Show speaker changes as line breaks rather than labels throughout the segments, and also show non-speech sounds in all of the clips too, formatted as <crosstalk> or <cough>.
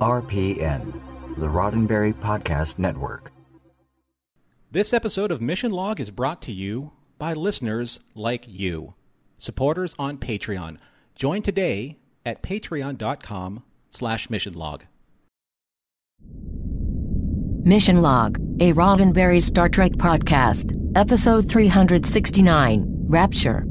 RPN, the Roddenberry Podcast Network.
This episode of Mission Log is brought to you by listeners like you, supporters on Patreon. Join today at patreon.com slash missionlog.
Mission Log, a Roddenberry Star Trek podcast, episode 369, Rapture.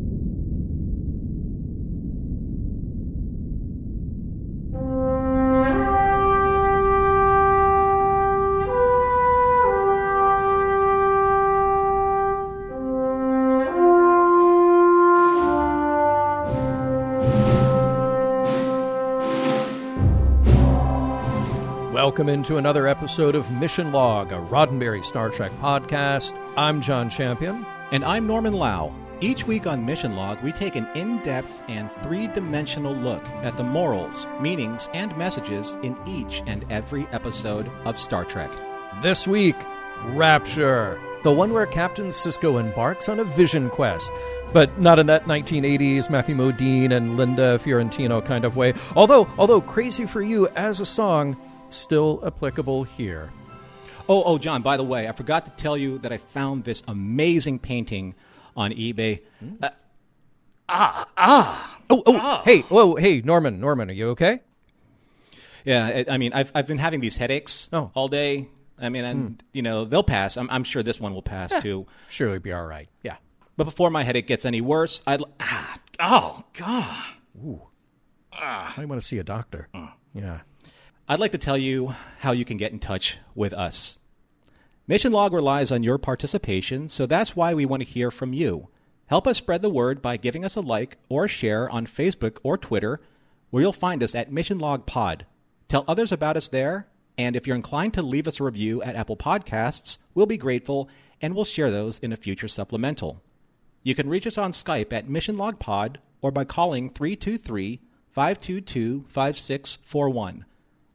Welcome into another episode of Mission Log, a Roddenberry Star Trek podcast. I'm John Champion.
And I'm Norman Lau. Each week on Mission Log, we take an in depth and three dimensional look at the morals, meanings, and messages in each and every episode of Star Trek.
This week, Rapture, the one where Captain Sisko embarks on a vision quest. But not in that 1980s Matthew Modine and Linda Fiorentino kind of way. Although, although Crazy for You as a song still applicable here.
Oh, oh, John, by the way, I forgot to tell you that I found this amazing painting on eBay. Uh, ah, ah.
Oh, oh, hey, whoa, hey, Norman, Norman, are you okay?
Yeah, I, I mean, I've, I've been having these headaches
Oh.
all day. I mean, and, you know, they'll pass. I'm, I'm sure this one will pass too.
Surely be all right. Yeah.
But before my headache gets any worse, I'd. l- Ah, oh, God. Ooh. Ah.
I want to see a doctor. Yeah.
I'd like to tell you how you can get in touch with us. Mission Log relies on your participation, so that's why we want to hear from you. Help us spread the word by giving us a like or a share on Facebook or Twitter, where you'll find us at Mission Log Pod. Tell others about us there, and if you're inclined to leave us a review at Apple Podcasts, we'll be grateful and we'll share those in a future supplemental. You can reach us on Skype at Mission Log Pod or by calling 323 522 5641.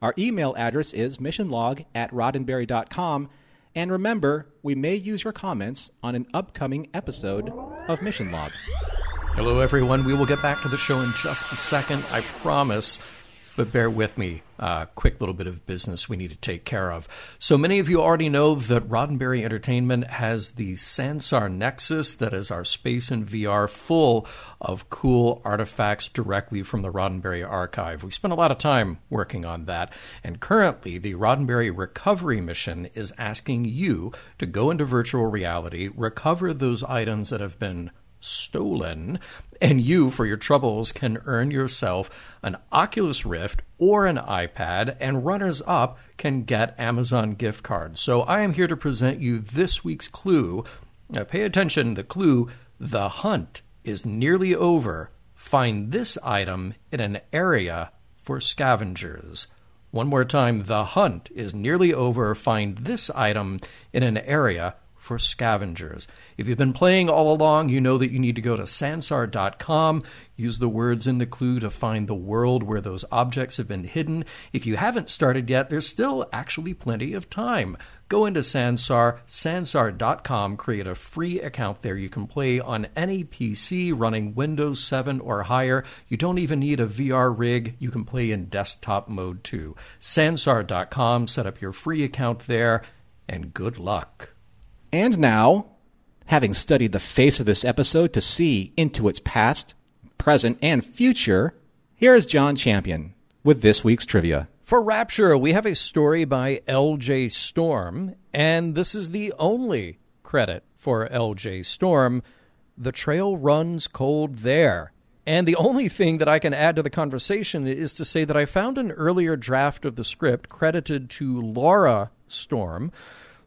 Our email address is missionlog at roddenberry.com. And remember, we may use your comments on an upcoming episode of Mission Log.
Hello, everyone. We will get back to the show in just a second, I promise. But bear with me. Uh, quick little bit of business we need to take care of. So many of you already know that Roddenberry Entertainment has the Sansar Nexus, that is our space and VR full of cool artifacts directly from the Roddenberry archive. We spent a lot of time working on that, and currently the Roddenberry Recovery Mission is asking you to go into virtual reality, recover those items that have been stolen, and you, for your troubles, can earn yourself an Oculus Rift or an iPad, and runners up can get Amazon gift cards. So I am here to present you this week's clue. Now, pay attention the clue the hunt is nearly over. Find this item in an area for scavengers. One more time, the hunt is nearly over. Find this item in an area for scavengers. If you've been playing all along, you know that you need to go to sansar.com, use the words in the clue to find the world where those objects have been hidden. If you haven't started yet, there's still actually plenty of time. Go into Sansar, sansar.com, create a free account there. You can play on any PC running Windows 7 or higher. You don't even need a VR rig. You can play in desktop mode too. Sansar.com, set up your free account there, and good luck.
And now, having studied the face of this episode to see into its past, present, and future, here is John Champion with this week's trivia.
For Rapture, we have a story by L.J. Storm, and this is the only credit for L.J. Storm. The trail runs cold there. And the only thing that I can add to the conversation is to say that I found an earlier draft of the script credited to Laura Storm.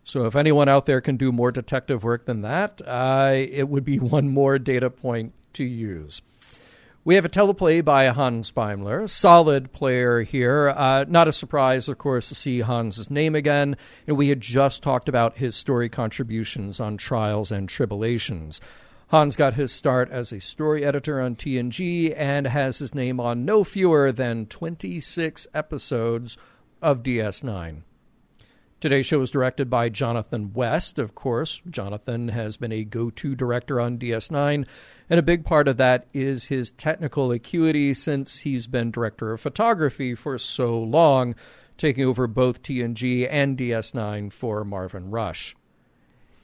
So if anyone out there can do more detective work than that, uh, it would be <laughs> one more data point to use. We have a teleplay by Hans Beimler, solid player here. Uh, not a surprise, of course, to see Hans's name again. And we had just talked about his story contributions on Trials and Tribulations. Hans got his start as a story editor on TNG and has his name on no fewer than 26 episodes of DS9. Today's show is directed by Jonathan West, of course. Jonathan has been a go to director on DS9, and a big part of that is his technical acuity since he's been director of photography for so long, taking over both TNG and DS9 for Marvin Rush.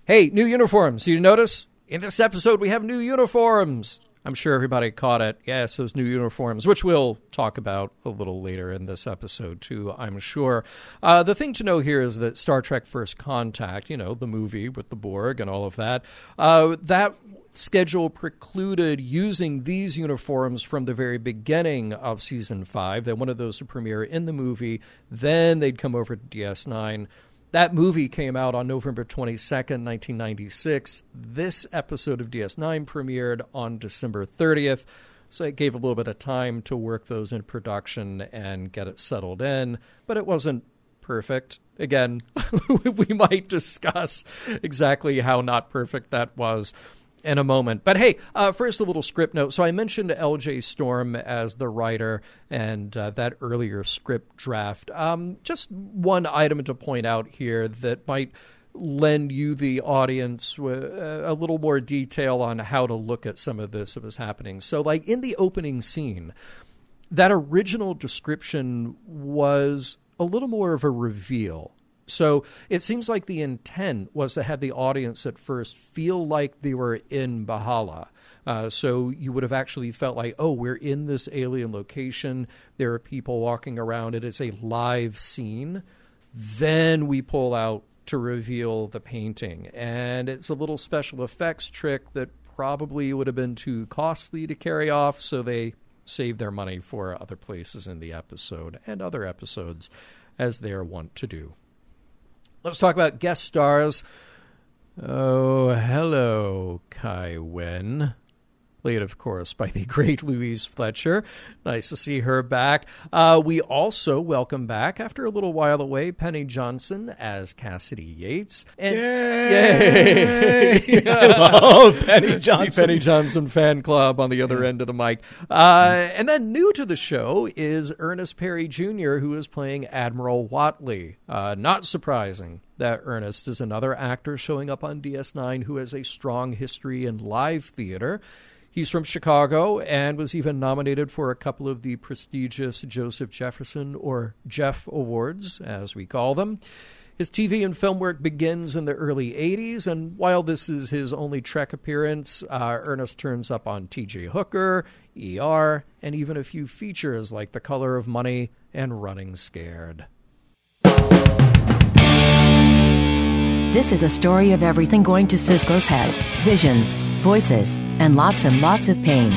Hey, new uniforms. You notice? In this episode, we have new uniforms. I'm sure everybody caught it. Yes, those new uniforms, which we'll talk about a little later in this episode, too, I'm sure. Uh, the thing to know here is that Star Trek First Contact, you know, the movie with the Borg and all of that, uh, that schedule precluded using these uniforms from the very beginning of season five. They wanted those to premiere in the movie, then they'd come over to DS9. That movie came out on November 22nd, 1996. This episode of DS9 premiered on December 30th. So it gave a little bit of time to work those in production and get it settled in, but it wasn't perfect. Again, <laughs> we might discuss exactly how not perfect that was in a moment. But hey, uh, first a little script note. So I mentioned L.J. Storm as the writer and uh, that earlier script draft. Um, just one item to point out here that might lend you, the audience, uh, a little more detail on how to look at some of this that was happening. So, like in the opening scene, that original description was a little more of a reveal so it seems like the intent was to have the audience at first feel like they were in B'hala. Uh, so you would have actually felt like, oh, we're in this alien location. There are people walking around. It is a live scene. Then we pull out to reveal the painting. And it's a little special effects trick that probably would have been too costly to carry off. So they save their money for other places in the episode and other episodes, as they are wont to do. Let's talk about guest stars. Oh, hello, Kai Winn played, of course, by the <laughs> great Louise Fletcher. Nice to see her back. Uh, we also welcome back, after a little while away, Penny Johnson as Cassidy Yates.
And, yay! yay! <laughs> Love Penny Johnson.
The Penny Johnson fan club on the other end of the mic. Uh, and then new to the show is Ernest Perry Jr., who is playing Admiral Whatley. Uh, not surprising that Ernest is another actor showing up on DS9 who has a strong history in live theater. He's from Chicago and was even nominated for a couple of the prestigious Joseph Jefferson or Jeff Awards, as we call them. His TV and film work begins in the early 80s, and while this is his only Trek appearance, uh, Ernest turns up on TJ Hooker, ER, and even a few features like The Color of Money and Running Scared.
This is a story of everything going to Sisko's head visions, voices, and lots and lots of pain.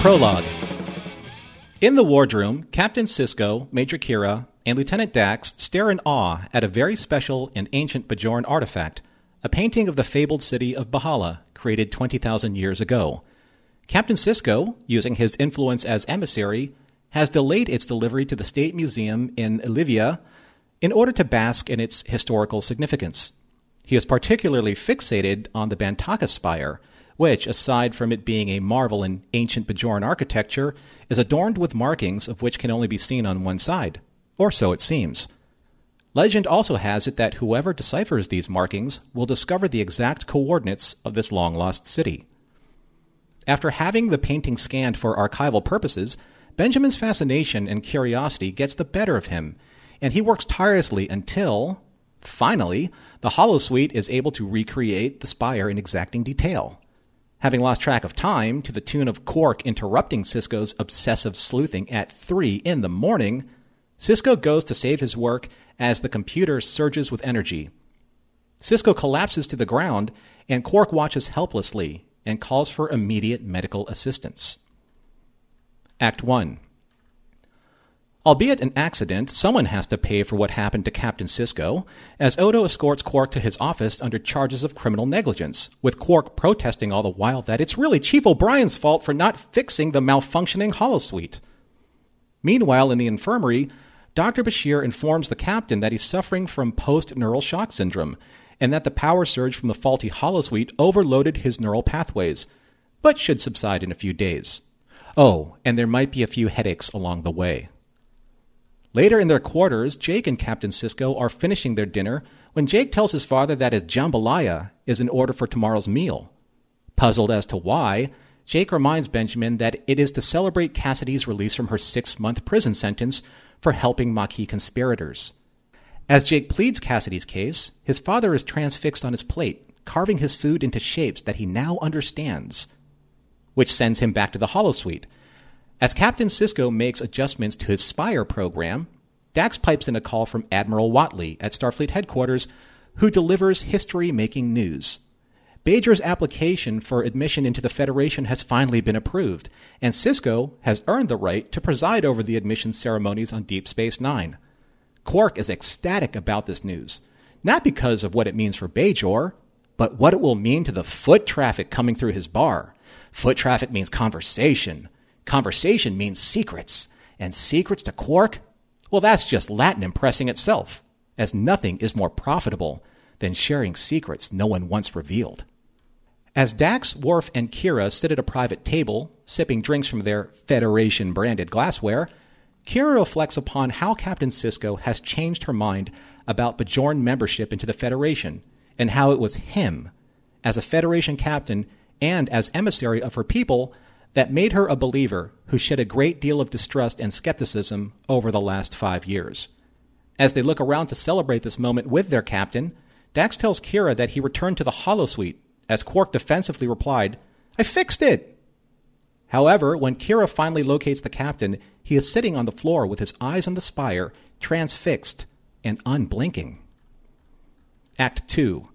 Prologue In the wardroom, Captain Sisko, Major Kira, and Lieutenant Dax stare in awe at a very special and ancient Bajoran artifact, a painting of the fabled city of B'hala, created 20,000 years ago. Captain Sisko, using his influence as emissary, has delayed its delivery to the State Museum in Ilvia in order to bask in its historical significance. He is particularly fixated on the Bantaka spire, which, aside from it being a marvel in ancient Bajoran architecture, is adorned with markings of which can only be seen on one side. Or so it seems. Legend also has it that whoever deciphers these markings will discover the exact coordinates of this long lost city. After having the painting scanned for archival purposes, Benjamin's fascination and curiosity gets the better of him, and he works tirelessly until, finally, the holosuite is able to recreate the spire in exacting detail. Having lost track of time, to the tune of Quark interrupting Sisko's obsessive sleuthing at 3 in the morning, Sisko goes to save his work as the computer surges with energy. Sisko collapses to the ground, and Quark watches helplessly and calls for immediate medical assistance. Act 1 Albeit an accident, someone has to pay for what happened to Captain Sisko, as Odo escorts Quark to his office under charges of criminal negligence, with Quark protesting all the while that it's really Chief O'Brien's fault for not fixing the malfunctioning holosuite. Meanwhile, in the infirmary, Dr. Bashir informs the captain that he's suffering from post neural shock syndrome and that the power surge from the faulty holosuite overloaded his neural pathways, but should subside in a few days. Oh, and there might be a few headaches along the way. Later in their quarters, Jake and Captain Sisko are finishing their dinner when Jake tells his father that his jambalaya is in order for tomorrow's meal. Puzzled as to why, Jake reminds Benjamin that it is to celebrate Cassidy's release from her six month prison sentence for helping Maquis conspirators. As Jake pleads Cassidy's case, his father is transfixed on his plate, carving his food into shapes that he now understands, which sends him back to the holosuite as Captain Sisko makes adjustments to his Spire program, Dax pipes in a call from Admiral Whatley at Starfleet headquarters, who delivers history making news. Bajor's application for admission into the Federation has finally been approved, and Sisko has earned the right to preside over the admission ceremonies on Deep Space Nine. Quark is ecstatic about this news, not because of what it means for Bajor, but what it will mean to the foot traffic coming through his bar. Foot traffic means conversation, Conversation means secrets, and secrets to Quark? Well, that's just Latin impressing itself, as nothing is more profitable than sharing secrets no one once revealed. As Dax, Worf, and Kira sit at a private table, sipping drinks from their Federation branded glassware, Kira reflects upon how Captain Sisko has changed her mind about Bajoran membership into the Federation, and how it was him, as a Federation captain and as emissary of her people, that made her a believer who shed a great deal of distrust and skepticism over the last five years. As they look around to celebrate this moment with their captain, Dax tells Kira that he returned to the holosuite, as Quark defensively replied, I fixed it! However, when Kira finally locates the captain, he is sitting on the floor with his eyes on the spire, transfixed and unblinking. Act 2.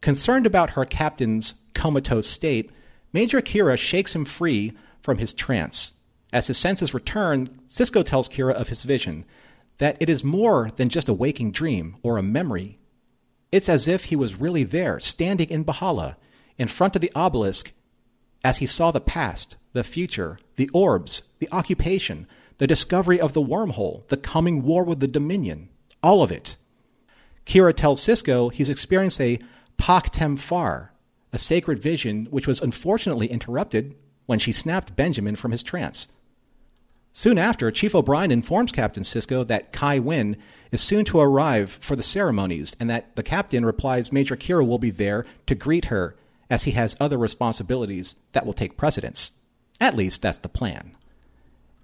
Concerned about her captain's comatose state, Major Kira shakes him free from his trance. As his senses return, Sisko tells Kira of his vision, that it is more than just a waking dream or a memory. It's as if he was really there, standing in B'hala, in front of the obelisk, as he saw the past, the future, the orbs, the occupation, the discovery of the wormhole, the coming war with the Dominion, all of it. Kira tells Sisko he's experienced a Pak Tem a sacred vision which was unfortunately interrupted when she snapped Benjamin from his trance. Soon after, Chief O'Brien informs Captain Sisko that Kai Winn is soon to arrive for the ceremonies and that the captain replies Major Kira will be there to greet her as he has other responsibilities that will take precedence. At least that's the plan.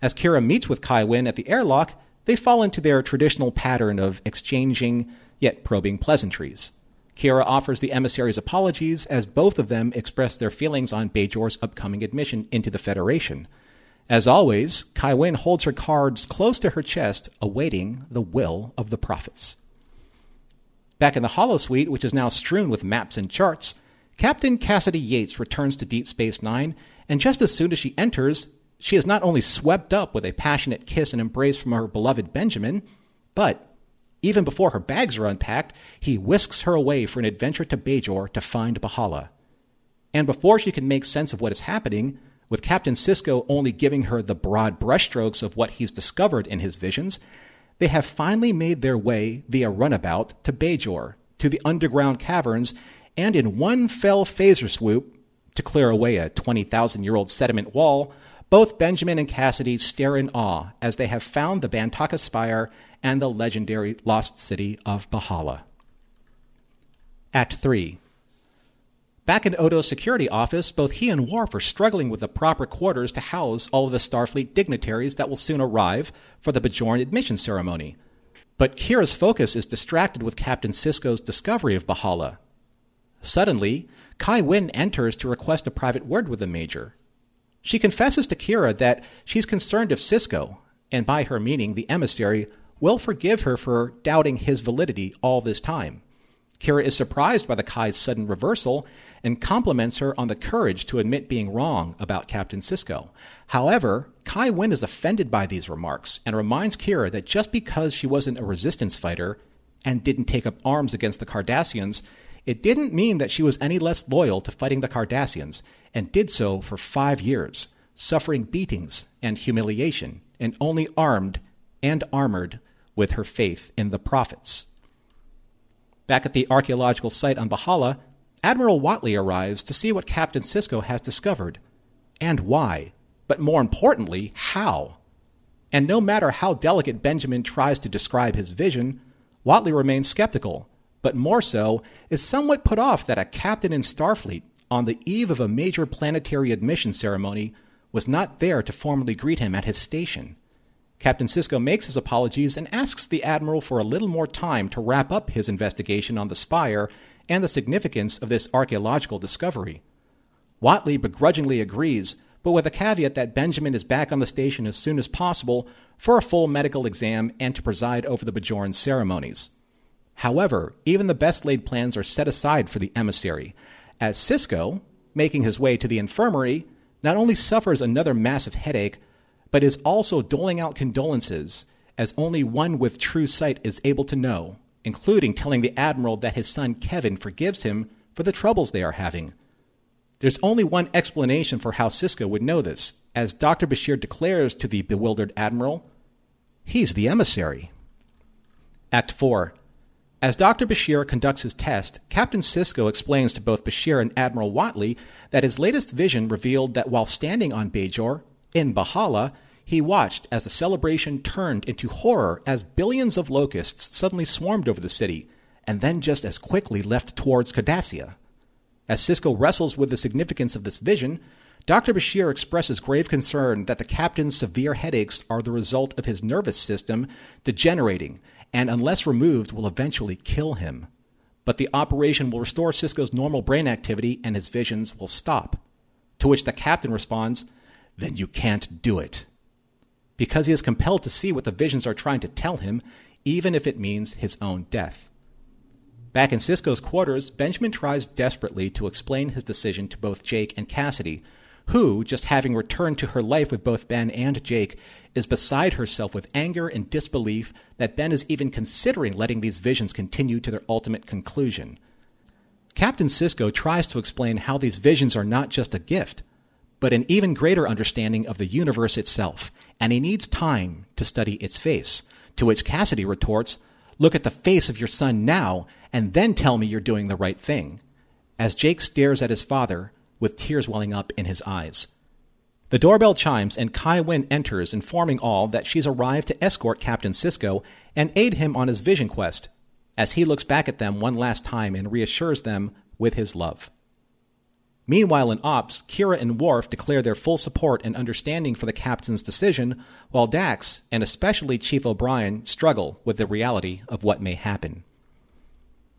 As Kira meets with Kai Winn at the airlock, they fall into their traditional pattern of exchanging yet probing pleasantries. Kira offers the emissaries apologies as both of them express their feelings on Bajor's upcoming admission into the Federation. As always, Kai Winn holds her cards close to her chest, awaiting the will of the prophets. Back in the holosuite, which is now strewn with maps and charts, Captain Cassidy Yates returns to Deep Space Nine, and just as soon as she enters, she is not only swept up with a passionate kiss and embrace from her beloved Benjamin, but even before her bags are unpacked, he whisks her away for an adventure to Bajor to find B'hala. And before she can make sense of what is happening, with Captain Sisko only giving her the broad brushstrokes of what he's discovered in his visions, they have finally made their way via runabout to Bajor, to the underground caverns, and in one fell phaser swoop, to clear away a 20,000 year old sediment wall, both Benjamin and Cassidy stare in awe as they have found the Bantaka Spire and the legendary lost city of B'hala. Act 3 Back in Odo's security office, both he and Worf are struggling with the proper quarters to house all of the Starfleet dignitaries that will soon arrive for the Bajoran admission ceremony. But Kira's focus is distracted with Captain Sisko's discovery of B'hala. Suddenly, Kai Winn enters to request a private word with the Major. She confesses to Kira that she's concerned if Sisko, and by her meaning the emissary, will forgive her for doubting his validity all this time. Kira is surprised by the Kai's sudden reversal and compliments her on the courage to admit being wrong about Captain Sisko. However, Kai Winn is offended by these remarks and reminds Kira that just because she wasn't a resistance fighter and didn't take up arms against the Cardassians, it didn't mean that she was any less loyal to fighting the Cardassians, and did so for five years, suffering beatings and humiliation, and only armed and armored with her faith in the prophets. Back at the archaeological site on B'hala, Admiral Whatley arrives to see what Captain Sisko has discovered and why, but more importantly, how. And no matter how delicate Benjamin tries to describe his vision, Whatley remains skeptical, but more so is somewhat put off that a captain in Starfleet on the eve of a major planetary admission ceremony was not there to formally greet him at his station. Captain Sisko makes his apologies and asks the Admiral for a little more time to wrap up his investigation on the Spire and the significance of this archaeological discovery. Whatley begrudgingly agrees, but with a caveat that Benjamin is back on the station as soon as possible for a full medical exam and to preside over the Bajoran ceremonies. However, even the best laid plans are set aside for the emissary, as Sisko, making his way to the infirmary, not only suffers another massive headache, but is also doling out condolences, as only one with true sight is able to know, including telling the Admiral that his son Kevin forgives him for the troubles they are having. There's only one explanation for how Sisko would know this, as Dr. Bashir declares to the bewildered Admiral he's the emissary. Act 4 as Dr. Bashir conducts his test, Captain Sisko explains to both Bashir and Admiral Whatley that his latest vision revealed that while standing on Bajor, in B'hala, he watched as the celebration turned into horror as billions of locusts suddenly swarmed over the city, and then just as quickly left towards Cardassia. As Sisko wrestles with the significance of this vision, Dr. Bashir expresses grave concern that the captain's severe headaches are the result of his nervous system degenerating and unless removed, will eventually kill him. But the operation will restore Sisko's normal brain activity and his visions will stop. To which the captain responds, Then you can't do it. Because he is compelled to see what the visions are trying to tell him, even if it means his own death. Back in Sisko's quarters, Benjamin tries desperately to explain his decision to both Jake and Cassidy, who, just having returned to her life with both Ben and Jake, is beside herself with anger and disbelief that Ben is even considering letting these visions continue to their ultimate conclusion. Captain Sisko tries to explain how these visions are not just a gift, but an even greater understanding of the universe itself, and he needs time to study its face. To which Cassidy retorts, Look at the face of your son now, and then tell me you're doing the right thing. As Jake stares at his father, with tears welling up in his eyes. The doorbell chimes and Kai Winn enters, informing all that she's arrived to escort Captain Sisko and aid him on his vision quest, as he looks back at them one last time and reassures them with his love. Meanwhile, in Ops, Kira and Worf declare their full support and understanding for the captain's decision, while Dax, and especially Chief O'Brien, struggle with the reality of what may happen.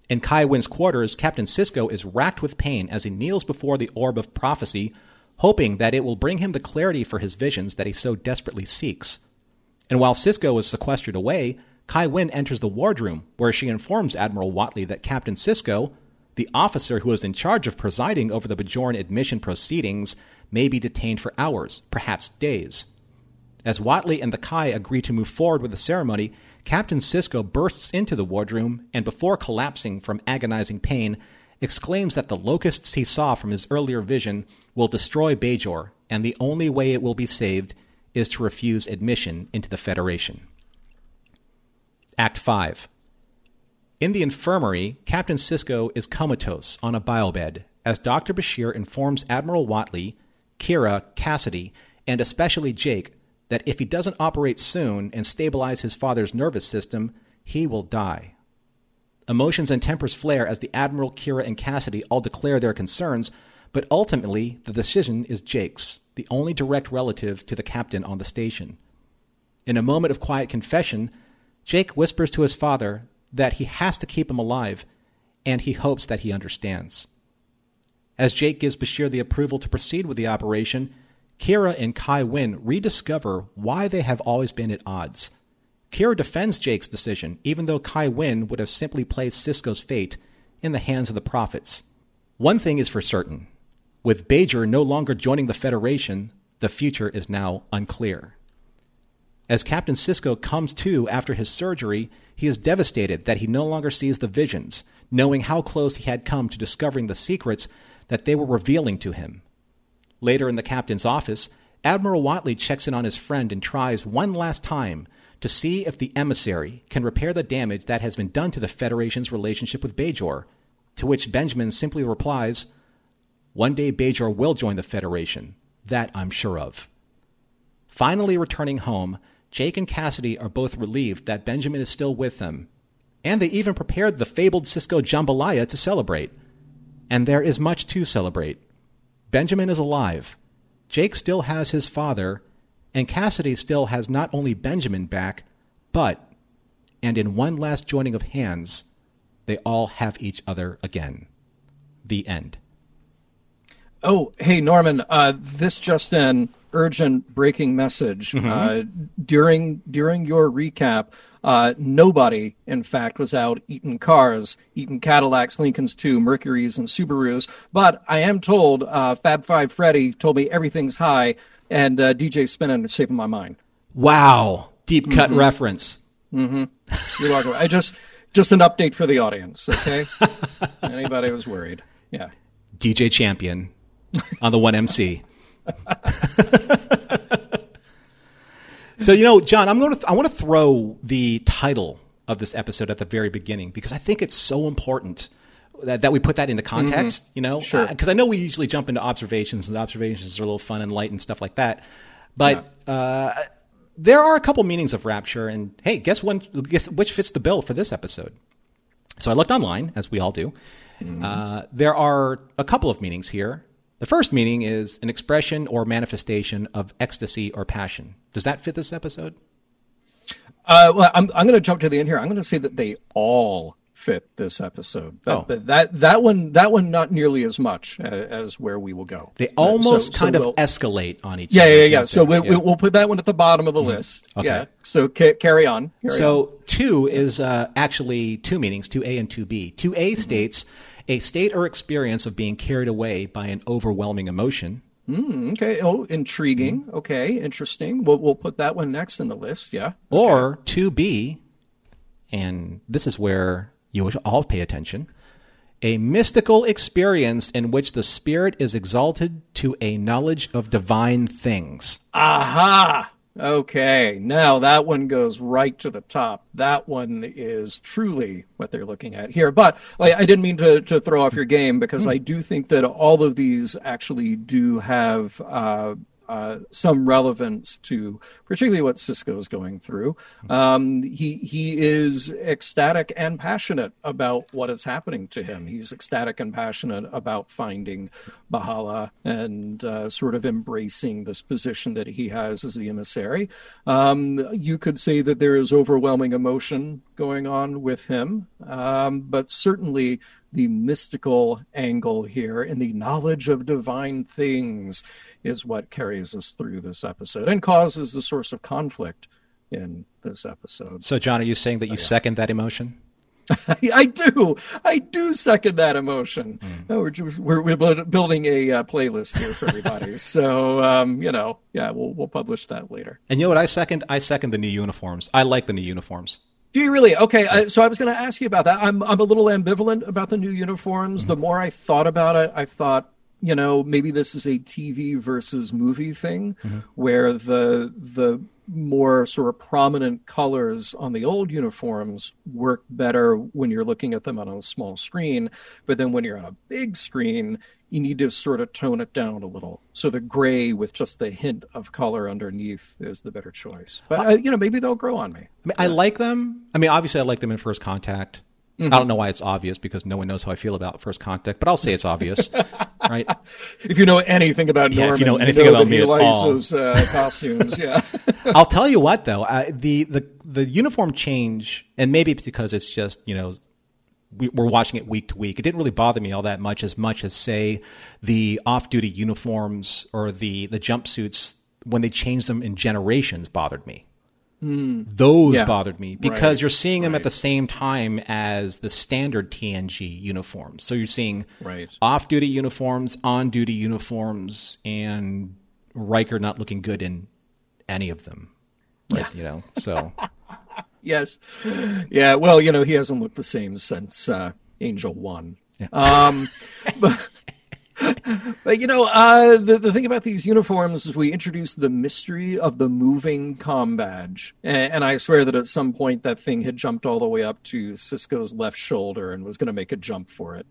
In Kai Winn's quarters, Captain Sisko is racked with pain as he kneels before the Orb of Prophecy, hoping that it will bring him the clarity for his visions that he so desperately seeks. And while Sisko is sequestered away, Kai Winn enters the wardroom, where she informs Admiral Whatley that Captain Sisko, the officer who is in charge of presiding over the Bajoran admission proceedings, may be detained for hours, perhaps days. As Whatley and the Kai agree to move forward with the ceremony, Captain Sisko bursts into the wardroom and, before collapsing from agonizing pain, exclaims that the locusts he saw from his earlier vision will destroy Bajor, and the only way it will be saved is to refuse admission into the Federation. Act 5 In the infirmary, Captain Sisko is comatose on a biobed as Dr. Bashir informs Admiral Whatley, Kira, Cassidy, and especially Jake that if he doesn't operate soon and stabilize his father's nervous system, he will die. Emotions and tempers flare as the Admiral, Kira, and Cassidy all declare their concerns, but ultimately the decision is Jake's, the only direct relative to the captain on the station. In a moment of quiet confession, Jake whispers to his father that he has to keep him alive, and he hopes that he understands. As Jake gives Bashir the approval to proceed with the operation, Kira and Kai Winn rediscover why they have always been at odds. Kira defends Jake's decision, even though Kai Winn would have simply placed Sisko's fate in the hands of the prophets. One thing is for certain with Bajor no longer joining the Federation, the future is now unclear. As Captain Sisko comes to after his surgery, he is devastated that he no longer sees the visions, knowing how close he had come to discovering the secrets that they were revealing to him. Later in the captain's office, Admiral Whatley checks in on his friend and tries one last time to see if the emissary can repair the damage that has been done to the Federation's relationship with Bajor, to which Benjamin simply replies, One day Bajor will join the Federation. That I'm sure of. Finally returning home, Jake and Cassidy are both relieved that Benjamin is still with them, and they even prepared the fabled Sisko jambalaya to celebrate. And there is much to celebrate. Benjamin is alive. Jake still has his father, and Cassidy still has not only Benjamin back, but, and in one last joining of hands, they all have each other again. The end.
Oh, hey, Norman, uh, this just in urgent breaking message.
Mm-hmm.
Uh, during during your recap, uh, nobody, in fact, was out eating cars, eating Cadillacs, Lincolns too, Mercuries, and Subarus. But I am told uh, Fab Five Freddy told me everything's high, and uh, DJ Spinning is saving my mind.
Wow. Deep cut reference. Mm-hmm.
You're welcome. I just just an update for the audience, okay? <laughs> Anybody was worried? Yeah.
DJ Champion on the 1MC. So, you know, John, I'm going to th- I want to throw the title of this episode at the very beginning because I think it's so important that, that we put that into context, you know?
Sure.
Because I know we usually jump into observations and observations are a little fun and light and stuff like that. But uh, there are a couple meanings of rapture and hey, guess one guess which fits the bill for this episode? So I looked online, as we all do. Uh, there are a couple of meanings here. The first meaning is an expression or manifestation of ecstasy or passion. Does that fit this episode?
Uh, well, I'm I'm going to jump to the end here. I'm going to say that they all fit this episode. But,
Oh.
but that that one that one not nearly as much uh, as where we will go.
They
Uh,
almost
so- so
kind of
we'll-
escalate on each
yeah,
other.
yeah, yeah.
don't
So we, we, we'll put that one at the bottom of the list.
Okay.
Yeah. So ca- carry on. Carry on.
So two is uh, actually two meanings, two A and two B. Two A
Mm-hmm.
states a state or experience of being carried away by an overwhelming emotion.
Mm, okay. Oh, intriguing.
Mm-hmm.
Okay, interesting. We'll we'll put that one next in the list. Yeah.
Or 2B, and this is where you all pay attention a mystical experience in which the spirit is exalted to a knowledge of divine things.
Aha. Okay, now that one goes right to the top. That one is truly what they're looking at here. But like, I didn't mean to, to throw off your game because I do think that all of these actually do have uh, uh, some relevance to particularly what Sisko is going through. Um, he he is ecstatic and passionate about what is happening to him. He's ecstatic and passionate about finding B'hala and uh, sort of embracing this position that he has as the emissary. Um, you could say that there is overwhelming emotion going on with him, um, but certainly the mystical angle here and the knowledge of divine things is what carries us through this episode and causes the source of conflict in this episode.
So, John, are you saying that you second that emotion? <laughs>
I do. I do second that emotion. No, we're, just, we're we're building a uh, playlist here for everybody. <laughs> so um, you know, yeah, we'll we'll publish that later.
And you know what I second? I second the new uniforms. I like the new uniforms.
Do you really? Okay, uh, so I was going to ask you about that. I'm I'm a little ambivalent about the new uniforms. The more I thought about it, I thought, you know, maybe this is a TV versus movie thing, where the the more sort of prominent colors on the old uniforms work better when you're looking at them on a small screen, but then when you're on a big screen, you need to sort of tone it down a little. So the gray with just the hint of color underneath is the better choice. But uh, you know, maybe they'll grow on me.
I mean, I like them. I mean, obviously, I like them in First Contact.
Mm-hmm.
I don't know why it's obvious because no one knows how I feel about First Contact, but I'll say it's obvious, <laughs> right?
If you know anything about
Yeah,
Norman,
if you know anything about
that
me at all.
those uh, <laughs> costumes. Yeah, <laughs>
I'll tell you what, though, I, the the the uniform change, and maybe because it's just you know we, we're watching it week to week. It didn't really bother me all that much, as much as say the off-duty uniforms or the the jumpsuits when they changed them in generations bothered me. Those
Yeah.
bothered me because
Right,
you're seeing them at the same time as the standard TNG uniforms. So you're seeing
Right.
off-duty uniforms, on-duty uniforms, and Riker not looking good in any of them. Right, you know. So <laughs>
Yes. Yeah. Well, you know, he hasn't looked the same since uh, Angel One. Um, <laughs> but, but you know, uh, the the thing about these uniforms is we introduced the mystery of the moving com badge, and, and I swear that at some point that thing had jumped all the way up to Sisko's left shoulder and was going to make a jump for it.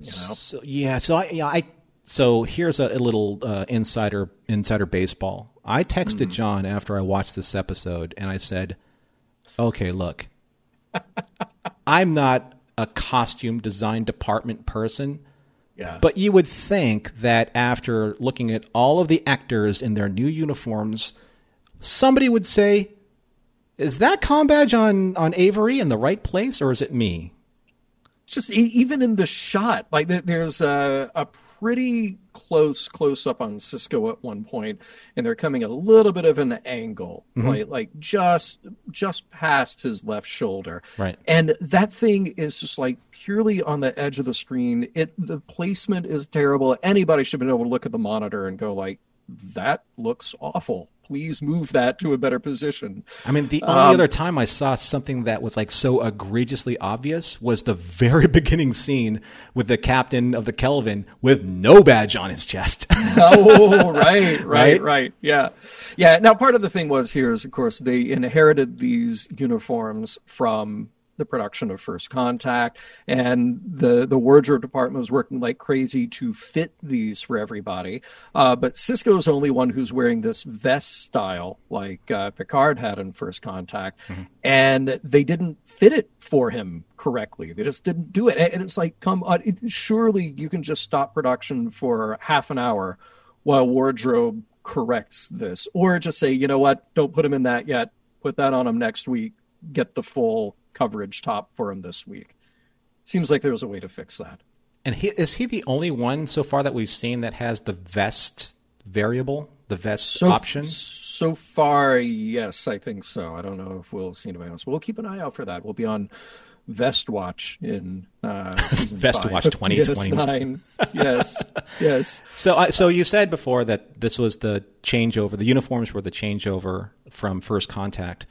So yeah, so I yeah I so here's a, a little uh, insider insider baseball. I texted John after I watched this episode, and I said, "Okay, look, <laughs> I'm not a costume design department person."
Yeah.
But you would think that after looking at all of the actors in their new uniforms, somebody would say, "Is that com badge on on Avery in the right place, or is it me?"
just e- even in the shot, like there's a, a pretty close close up on Sisko at one point, and they're coming a little bit of an angle, mm-hmm. like like just just past his left shoulder,
Right.
And that thing is just like purely on the edge of the screen. It the placement is terrible. Anybody should be able to look at the monitor and go like, that looks awful. Please move that to a better position.
I mean, the only um, other time I saw something that was like so egregiously obvious was the very <laughs> beginning scene with the captain of the Kelvin with no badge on his chest. <laughs>
oh, right, right,
Right?
right, Yeah. Yeah. Now, part of the thing was here is, of course, they inherited these uniforms from the production of First Contact, and the, the wardrobe department was working like crazy to fit these for everybody. Uh, but Sisko's the only one who's wearing this vest style like uh, Picard had in First Contact, and they didn't fit it for him correctly. They just didn't do it. And it's like, come on, it, surely you can just stop production for half an hour while wardrobe corrects this. Or just say you know what? Don't put him in that yet. Put that on him next week. Get the full coverage top for him this week. Seems like there's a way to fix that.
And he, is he the only one so far that we've seen that has the vest variable, the vest
so
option?
so far yes i think so. I don't know if we'll see anybody else. But we'll keep an eye out for that. We'll be on vest watch in uh <laughs>
Vest
five.
Watch
of
2021. <laughs>
Yes yes.
So, I, so you said before that this was the changeover. The uniforms were the changeover from First Contact,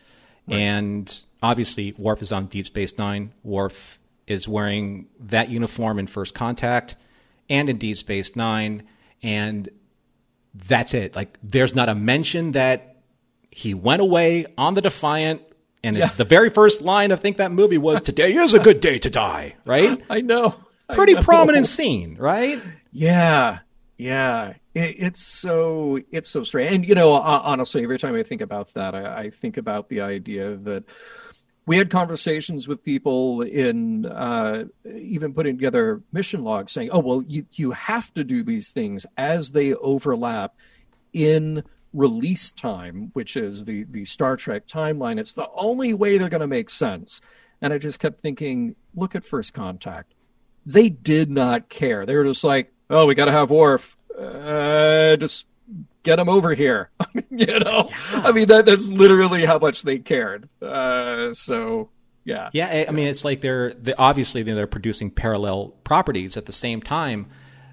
and obviously Worf is on Deep Space Nine. Worf is wearing that uniform in First Contact and in Deep Space Nine, and that's it. Like, there's not a mention that he went away on the Defiant. And his- the very first line of think that movie was "Today is a good day to die," right? <laughs>
i know I
Pretty
know.
prominent scene, right?
Yeah, yeah. It, it's so it's so strange. And you know, honestly, every time I think about that, I, I think about the idea that we had conversations with people in uh, even putting together mission logs, saying, "Oh, well, you you have to do these things as they overlap in." release time which is the the star trek timeline it's the only way they're going to make sense and i just kept thinking look at first contact they did not care. They were just like, "Oh, we got to have Worf. Uh, just get them over here." <laughs> you know, I mean that that's literally how much they cared. Uh, so yeah,
Yeah, I- mean, it's like they're, they obviously they're producing parallel properties at the same time,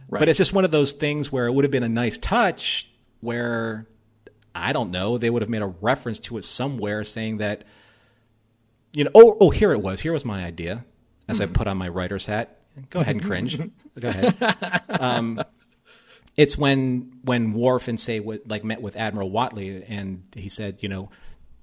but it's just one of those things where it would have been a nice touch where I don't know they would have made a reference to it somewhere saying that you know oh oh here it was here was my idea as I put on my writer's hat. Go ahead and cringe. <laughs> Go ahead. Um, it's when when Worf and say with, like met with Admiral Whatley and he said, you know,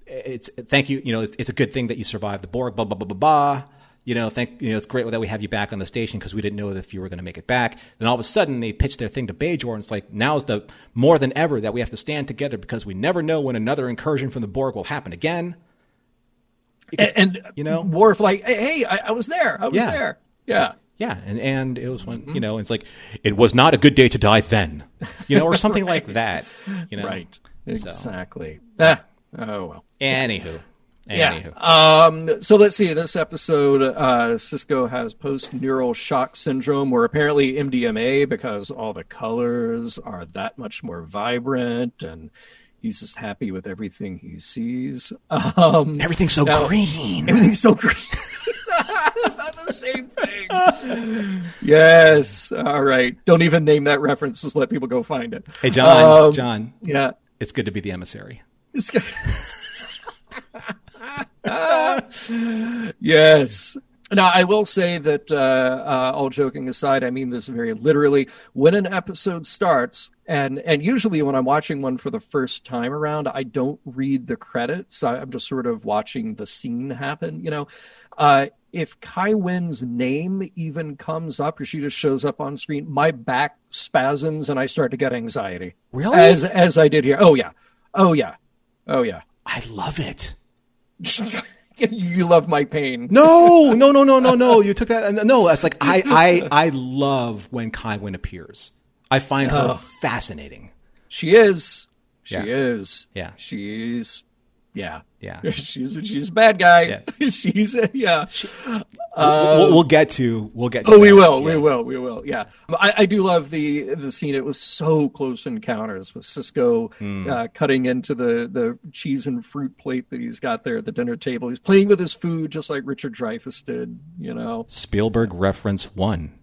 it's thank you, you know, it's, it's a good thing that you survived the Borg, blah blah blah blah blah. You know, thank you know, it's great that we have you back on the station because we didn't know if you were going to make it back. Then all of a sudden they pitch their thing to Bajor and it's like now's the more than ever that we have to stand together because we never know when another incursion from the Borg will happen again.
and, and
you know?
Worf like, "Hey, hey I, I was there. I was
Yeah.
there." Yeah.
Yeah, and and it was when
Mm-hmm.
you know it's like it was not a good day to die then, you know, or something like <laughs> that, you know.
Right.
So,
Exactly. Ah, oh well.
anywho,
Yeah. Um, so let's see. This episode, uh, Sisko has post-neural shock syndrome, or apparently MDMA, because all the colors are that much more vibrant, and He's just happy with everything he sees. <laughs> Um,
Everything's so
now-
green.
Everything's so <laughs> green. Not the same thing. <laughs> yes. All right. Don't even name that reference. Just let people go find it.
Hey, John.
Um,
John,
Yeah.
it's good to be the emissary.
This guy- <laughs> yes. Now, I will say that, uh, uh, all joking aside, I mean this very literally. When an episode starts, and and usually when I'm watching one for the first time around, I don't read the credits. I, I'm just sort of watching the scene happen. You know, uh, if Kai Winn's name even comes up, or she just shows up on screen, my back spasms and I start to get anxiety.
Really?
As as I did here. Oh yeah. Oh yeah. Oh yeah.
I love it. <laughs>
you love my pain.
No, no, no, no, no, no. You took that. No, it's like I, I, I love when Kai Winn appears. I find her oh. fascinating.
She is. She
Yeah.
is.
Yeah.
She's. Yeah.
Yeah. <laughs>
She's she's a bad guy.
Yeah. <laughs>
she's yeah.
we'll, we'll get to. We'll get. to
Oh, we will.
Yeah.
We will. We will. Yeah. I, I do love the the scene. It was so close encounters with Sisko
Hmm.
uh, cutting into the the cheese and fruit plate that he's got there at the dinner table. He's playing with his food just like Richard Dreyfuss did. You know.
Spielberg reference one.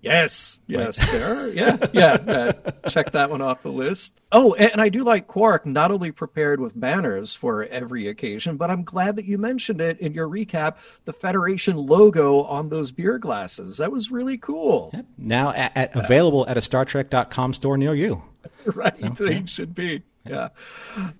Yes, yes, there. Yeah, yeah. Uh, check that one off the list. Oh, and, I do like Quark not only prepared with banners for every occasion, but I'm glad that you mentioned it in your recap. The Federation logo on those beer glasses. That was really cool.
Now at, at available at a StarTrek.com store near you. <laughs>
right? They should be. Yeah.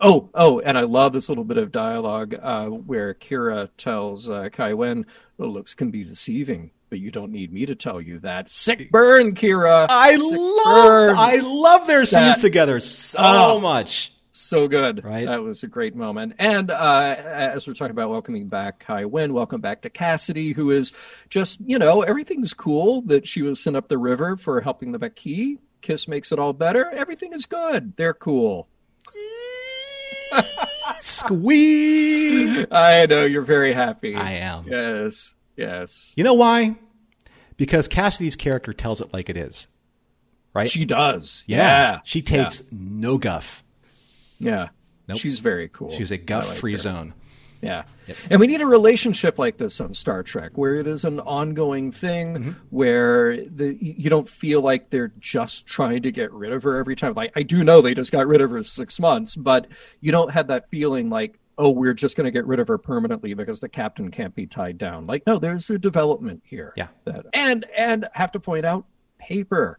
Oh, oh, and I love this little bit of dialogue uh, where Kira tells uh, Kai Winn, "The looks can be deceiving, but you don't need me to tell you that." Sick burn, Kira.
I
Sick
love.
burn.
I love their scenes
That-
together so
Oh.
much.
So good.
Right?
That was a great moment. And uh, as we're talking about welcoming back Kai Winn, welcome back to Cassidy, who is just, you know, everything's cool that she was sent up the river for helping the Maquis. Kiss makes it all better. Everything is good. They're cool.
Squeak. <laughs>
I know you're very happy.
I am.
Yes. Yes.
You know why? Because Cassidy's character tells it like it is. Right?
She does.
yeah.
Yeah.
She takes no guff.
Yeah.
Nope.
She's very cool.
She's a
like
guff-free
her.
zone.
Yeah. And we need a relationship like this on Star Trek where it is an ongoing thing
Mm-hmm.
where the you don't feel like they're just trying to get rid of her every time. Like I do know they just got rid of her six months, but you don't have that feeling like, oh, we're just gonna get rid of her permanently because the captain can't be tied down. Like, no, there's a development here.
Yeah.
That and and have to point out paper.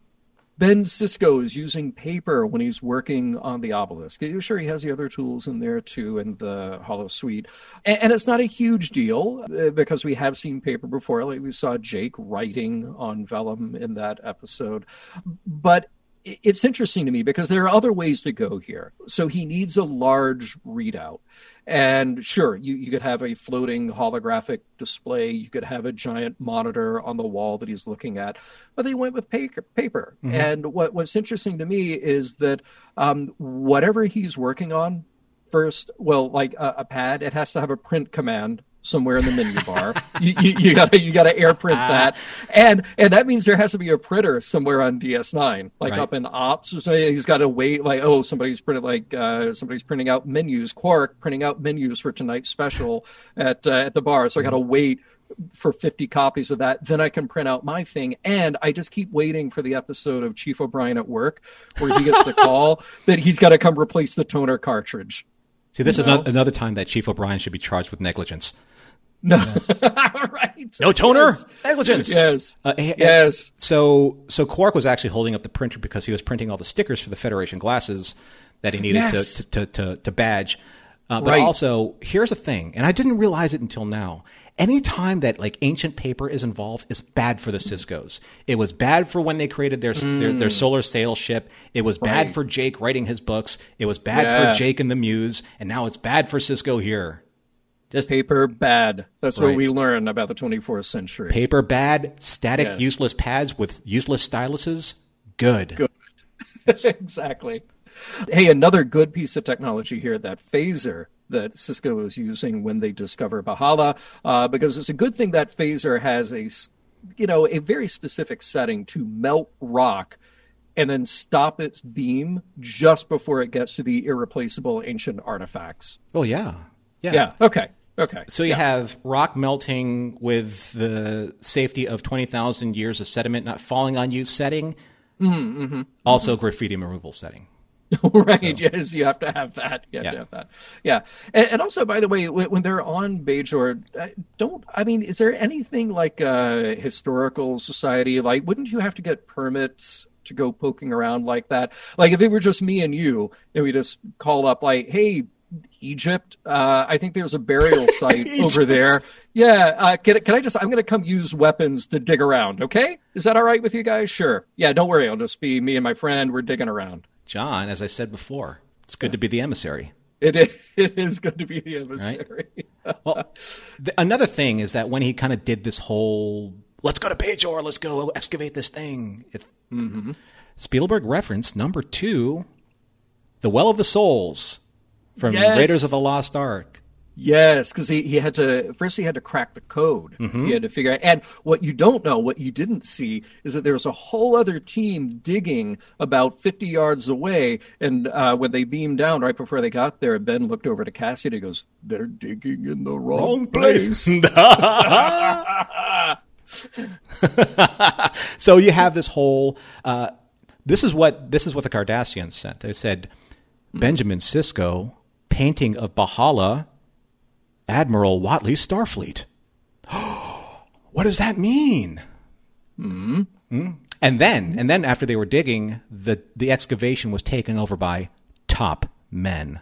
Ben Sisko is using paper when he's working on the obelisk. You're sure he has the other tools in there too in the holosuite. And, and it's not a huge deal uh, because we have seen paper before. Like we saw Jake writing on vellum in that episode. But it's interesting to me because there are other ways to go here. So he needs a large readout. And sure, you, you could have a floating holographic display. You could have a giant monitor on the wall that he's looking at. But they went with paper. paper. And what, what's interesting to me is that um, whatever he's working on, first, well, like a, a pad, it has to have a print command somewhere in the menu bar. <laughs> you, you, you gotta you gotta air print that, and and that means there has to be a printer somewhere on DS9, like
Right.
up in Ops or something. He's got to wait, like oh somebody's printed like uh, somebody's printing out menus. Quark printing out menus for tonight's special at uh, at the bar, so I got to wait for 50 copies of that then i can print out my thing and i just keep waiting for the episode of chief o'brien at work where he gets the <laughs> call that he's got to come replace the toner cartridge
See, this is
No.
ano- another time that Chief O'Brien should be charged with negligence.
no <laughs> right
No toner,
Yes.
negligence.
yes
Uh,
yes
So, so Quark was actually holding up the printer because he was printing all the stickers for the Federation glasses that he needed
Yes.
to, to, to, to badge. Uh, but
Right.
also, here's the thing, and I didn't realize it until now. Anytime that like ancient paper is involved is bad for the Sisko's. It was bad for when they created their their, their solar sail ship. It was bad
Mm.
For Jake writing his books. It was bad
Yeah.
for Jake and the Muse, and now it's bad for Sisko here. Just
paper bad that's
Right.
what we learn about the 24th century
paper bad, static
Yes.
useless pads with useless styluses. Good.
Good. <laughs> exactly. Hey, another good piece of technology here that phaser that Sisko is using when they discover B'hala, uh, because it's a good thing that phaser has a, s- you know, a very specific setting to melt rock and then stop its beam just before it gets to the irreplaceable ancient artifacts.
Oh yeah, yeah.
Yeah. Okay. Okay.
So you have rock melting with the safety of twenty thousand years of sediment not falling on you setting.
Mm-hmm.
Also, graffiti removal setting. <laughs>
right. Yes, you have to have that. You have
Yeah.
to have that. Yeah. And, and also, by the way, when, when they're on Bajor, uh, don't I mean, is there anything like a historical society? Like, wouldn't you have to get permits? To go poking around like that, like if it were just me and you, and we just call up like, "Hey, Egypt, uh, I think there's a burial <laughs> site over there. Yeah, uh, can, can I just? I'm going to come use weapons to dig around. Okay, is that all right with you guys? Sure. Yeah, don't worry. I'll just be me and my friend. We're digging around.
John, as I said before, it's good to be the emissary.
It is, <laughs> it is good to be the emissary. <laughs>
Well, th- another thing is that when he kind of did this whole "let's go to Bajor, let's go excavate this thing," it, mm-hmm. Spielberg reference number two, "The Well of the Souls" from
Yes.
Raiders of the Lost Ark.
Yes, because he, he had to first he had to crack the code. He had to figure out. And what you don't know, what you didn't see, is that there was a whole other team digging about fifty yards away. And uh, when they beamed down right before they got there, Ben looked over to Cassidy. and he goes, "They're digging in the wrong, place." <laughs>
so you have this whole. Uh, this is what this is what the Cardassians sent. They said Benjamin Sisko." painting of B'hala, Admiral Whatley Starfleet. <gasps> what does that mean? Mm-hmm. And then, and then after they were digging, the the excavation was taken over by top men.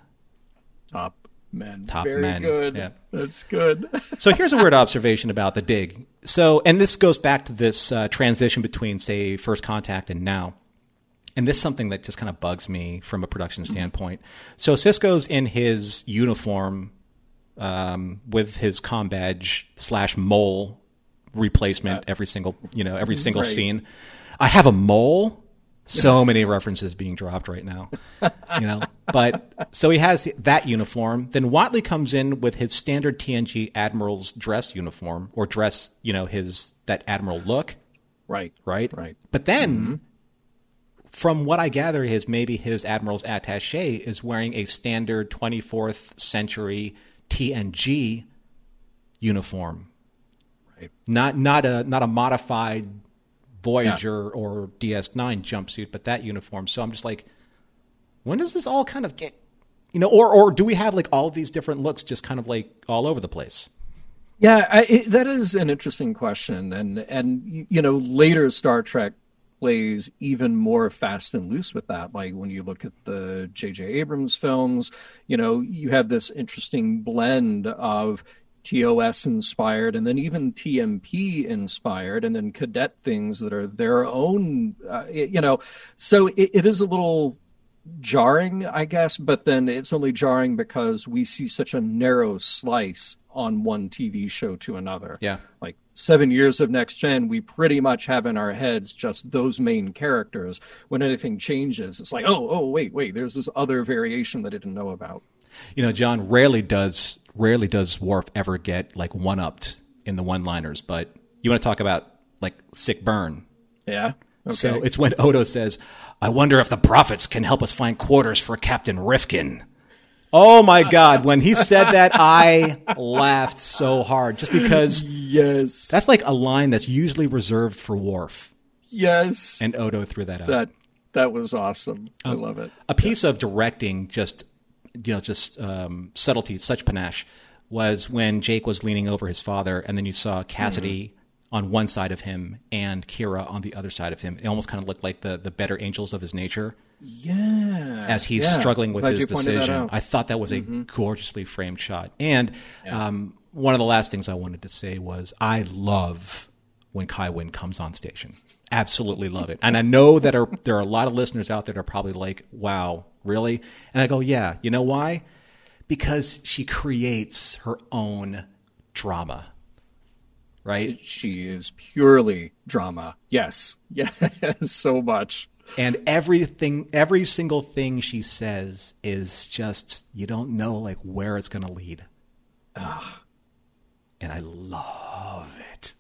Top men.
Top
Very
men,
good.
yeah.
That's good. <laughs>
So here's a weird observation about the dig. So, and this goes back to this uh, transition between, say, First Contact and now. And this is something that just kind of bugs me from a production standpoint. So Sisko's in his uniform um, with his com badge slash mole replacement uh, every single, you know, every mm-hmm. single
Right.
scene. I have a mole. So <laughs> many references being dropped right now, you know. But so he has that uniform. Then Whatley comes in with his standard TNG admiral's dress uniform or dress, you know, his that admiral look,
right.
right?
Right.
But then, mm-hmm. from what I gather, his maybe his admiral's attaché is wearing a standard 24th century TNG uniform,
Right.
not not a not a modified Voyager or DS9 jumpsuit, but that uniform. So I'm just like, when does this all kind of get, you know, or or do we have like all of these different looks just kind of like all over the place?
Yeah, I, it, that is an interesting question, and and you know later Star Trek plays even more fast and loose with that. Like when you look at the J.J. Abrams films, you know you have this interesting blend of TOS inspired and then even TMP inspired, and then cadet things that are their own. Uh, you know, so it, it is a little jarring, I guess, but then it's only jarring because we see such a narrow slice on one TV show to another.
Yeah.
Like seven years of next gen, we pretty much have in our heads just those main characters. When anything changes, it's like, oh, oh, wait, wait, there's this other variation that I didn't know about.
You know, John rarely does rarely does Worf ever get like one upped in the one liners, but you want to talk about like sick burn.
Yeah. Okay.
So it's when Odo says, I wonder if the prophets can help us find quarters for Captain Rifkin. Oh my God. When he said that, I laughed so hard just because
yes.
that's like a line that's usually reserved for Worf.
yes.
And Odo threw that out.
that that was awesome. I
Um,
love it.
a piece of directing just you know just um, subtlety such panache was when jake was leaning over his father and then you saw cassidy on one side of him and kira on the other side of him it almost kind of looked like the, the better angels of his nature
Yeah.
as he's
Yeah.
struggling with
Glad
his
you pointed that
decision.
Mm-hmm.
i thought that was a gorgeously framed shot and um, one of the last things i wanted to say was i love when kai Winn comes on station absolutely love it and i know that are, there are a lot of listeners out there that are probably like wow really and i go yeah you know why because she creates her own drama right
She is purely drama. Yes. <laughs> Yes. So much.
And everything every single thing she says is just you don't know like where it's going to lead and i love it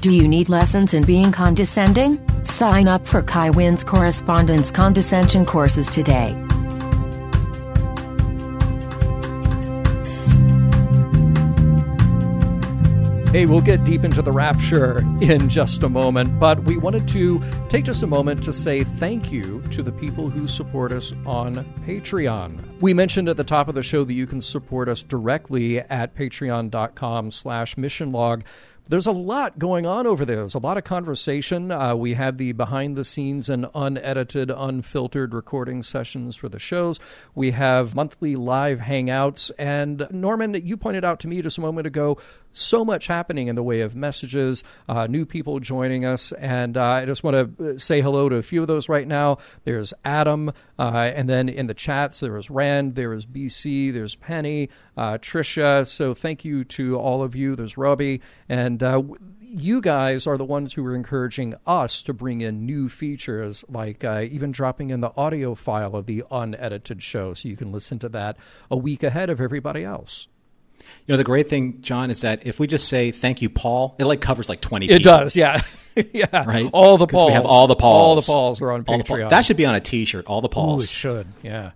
Do you need lessons in being condescending? Sign up for Kai Winn's correspondence condescension courses today.
Hey, we'll get deep into the rapture in just a moment, but we wanted to take just a moment to say thank you to the people who support us on Patreon. We mentioned at the top of the show that you can support us directly at patreon.com slash missionlog there's a lot going on over there. There's a lot of conversation. Uh, we have the behind the scenes and unedited, unfiltered recording sessions for the shows. We have monthly live hangouts. And Norman, you pointed out to me just a moment ago so much happening in the way of messages, uh, new people joining us. And uh, I just want to say hello to a few of those right now. There's Adam, uh, and then in the chats, there is Rand, there is BC, there's Penny, uh, Trisha. So thank you to all of you. There's Robbie. And uh, you guys are the ones who are encouraging us to bring in new features, like uh, even dropping in the audio file of the unedited show so you can listen to that a week ahead of everybody else.
You know, the great thing, John, is that if we just say thank you, Paul, it like covers like 20
It
people.
does, yeah. <laughs> yeah.
Right?
All the Pauls.
We have all the Pauls.
All the Pauls are on
All
Patreon.
That should be on a t shirt, all the
Ooh,
Pauls.
it should, yeah.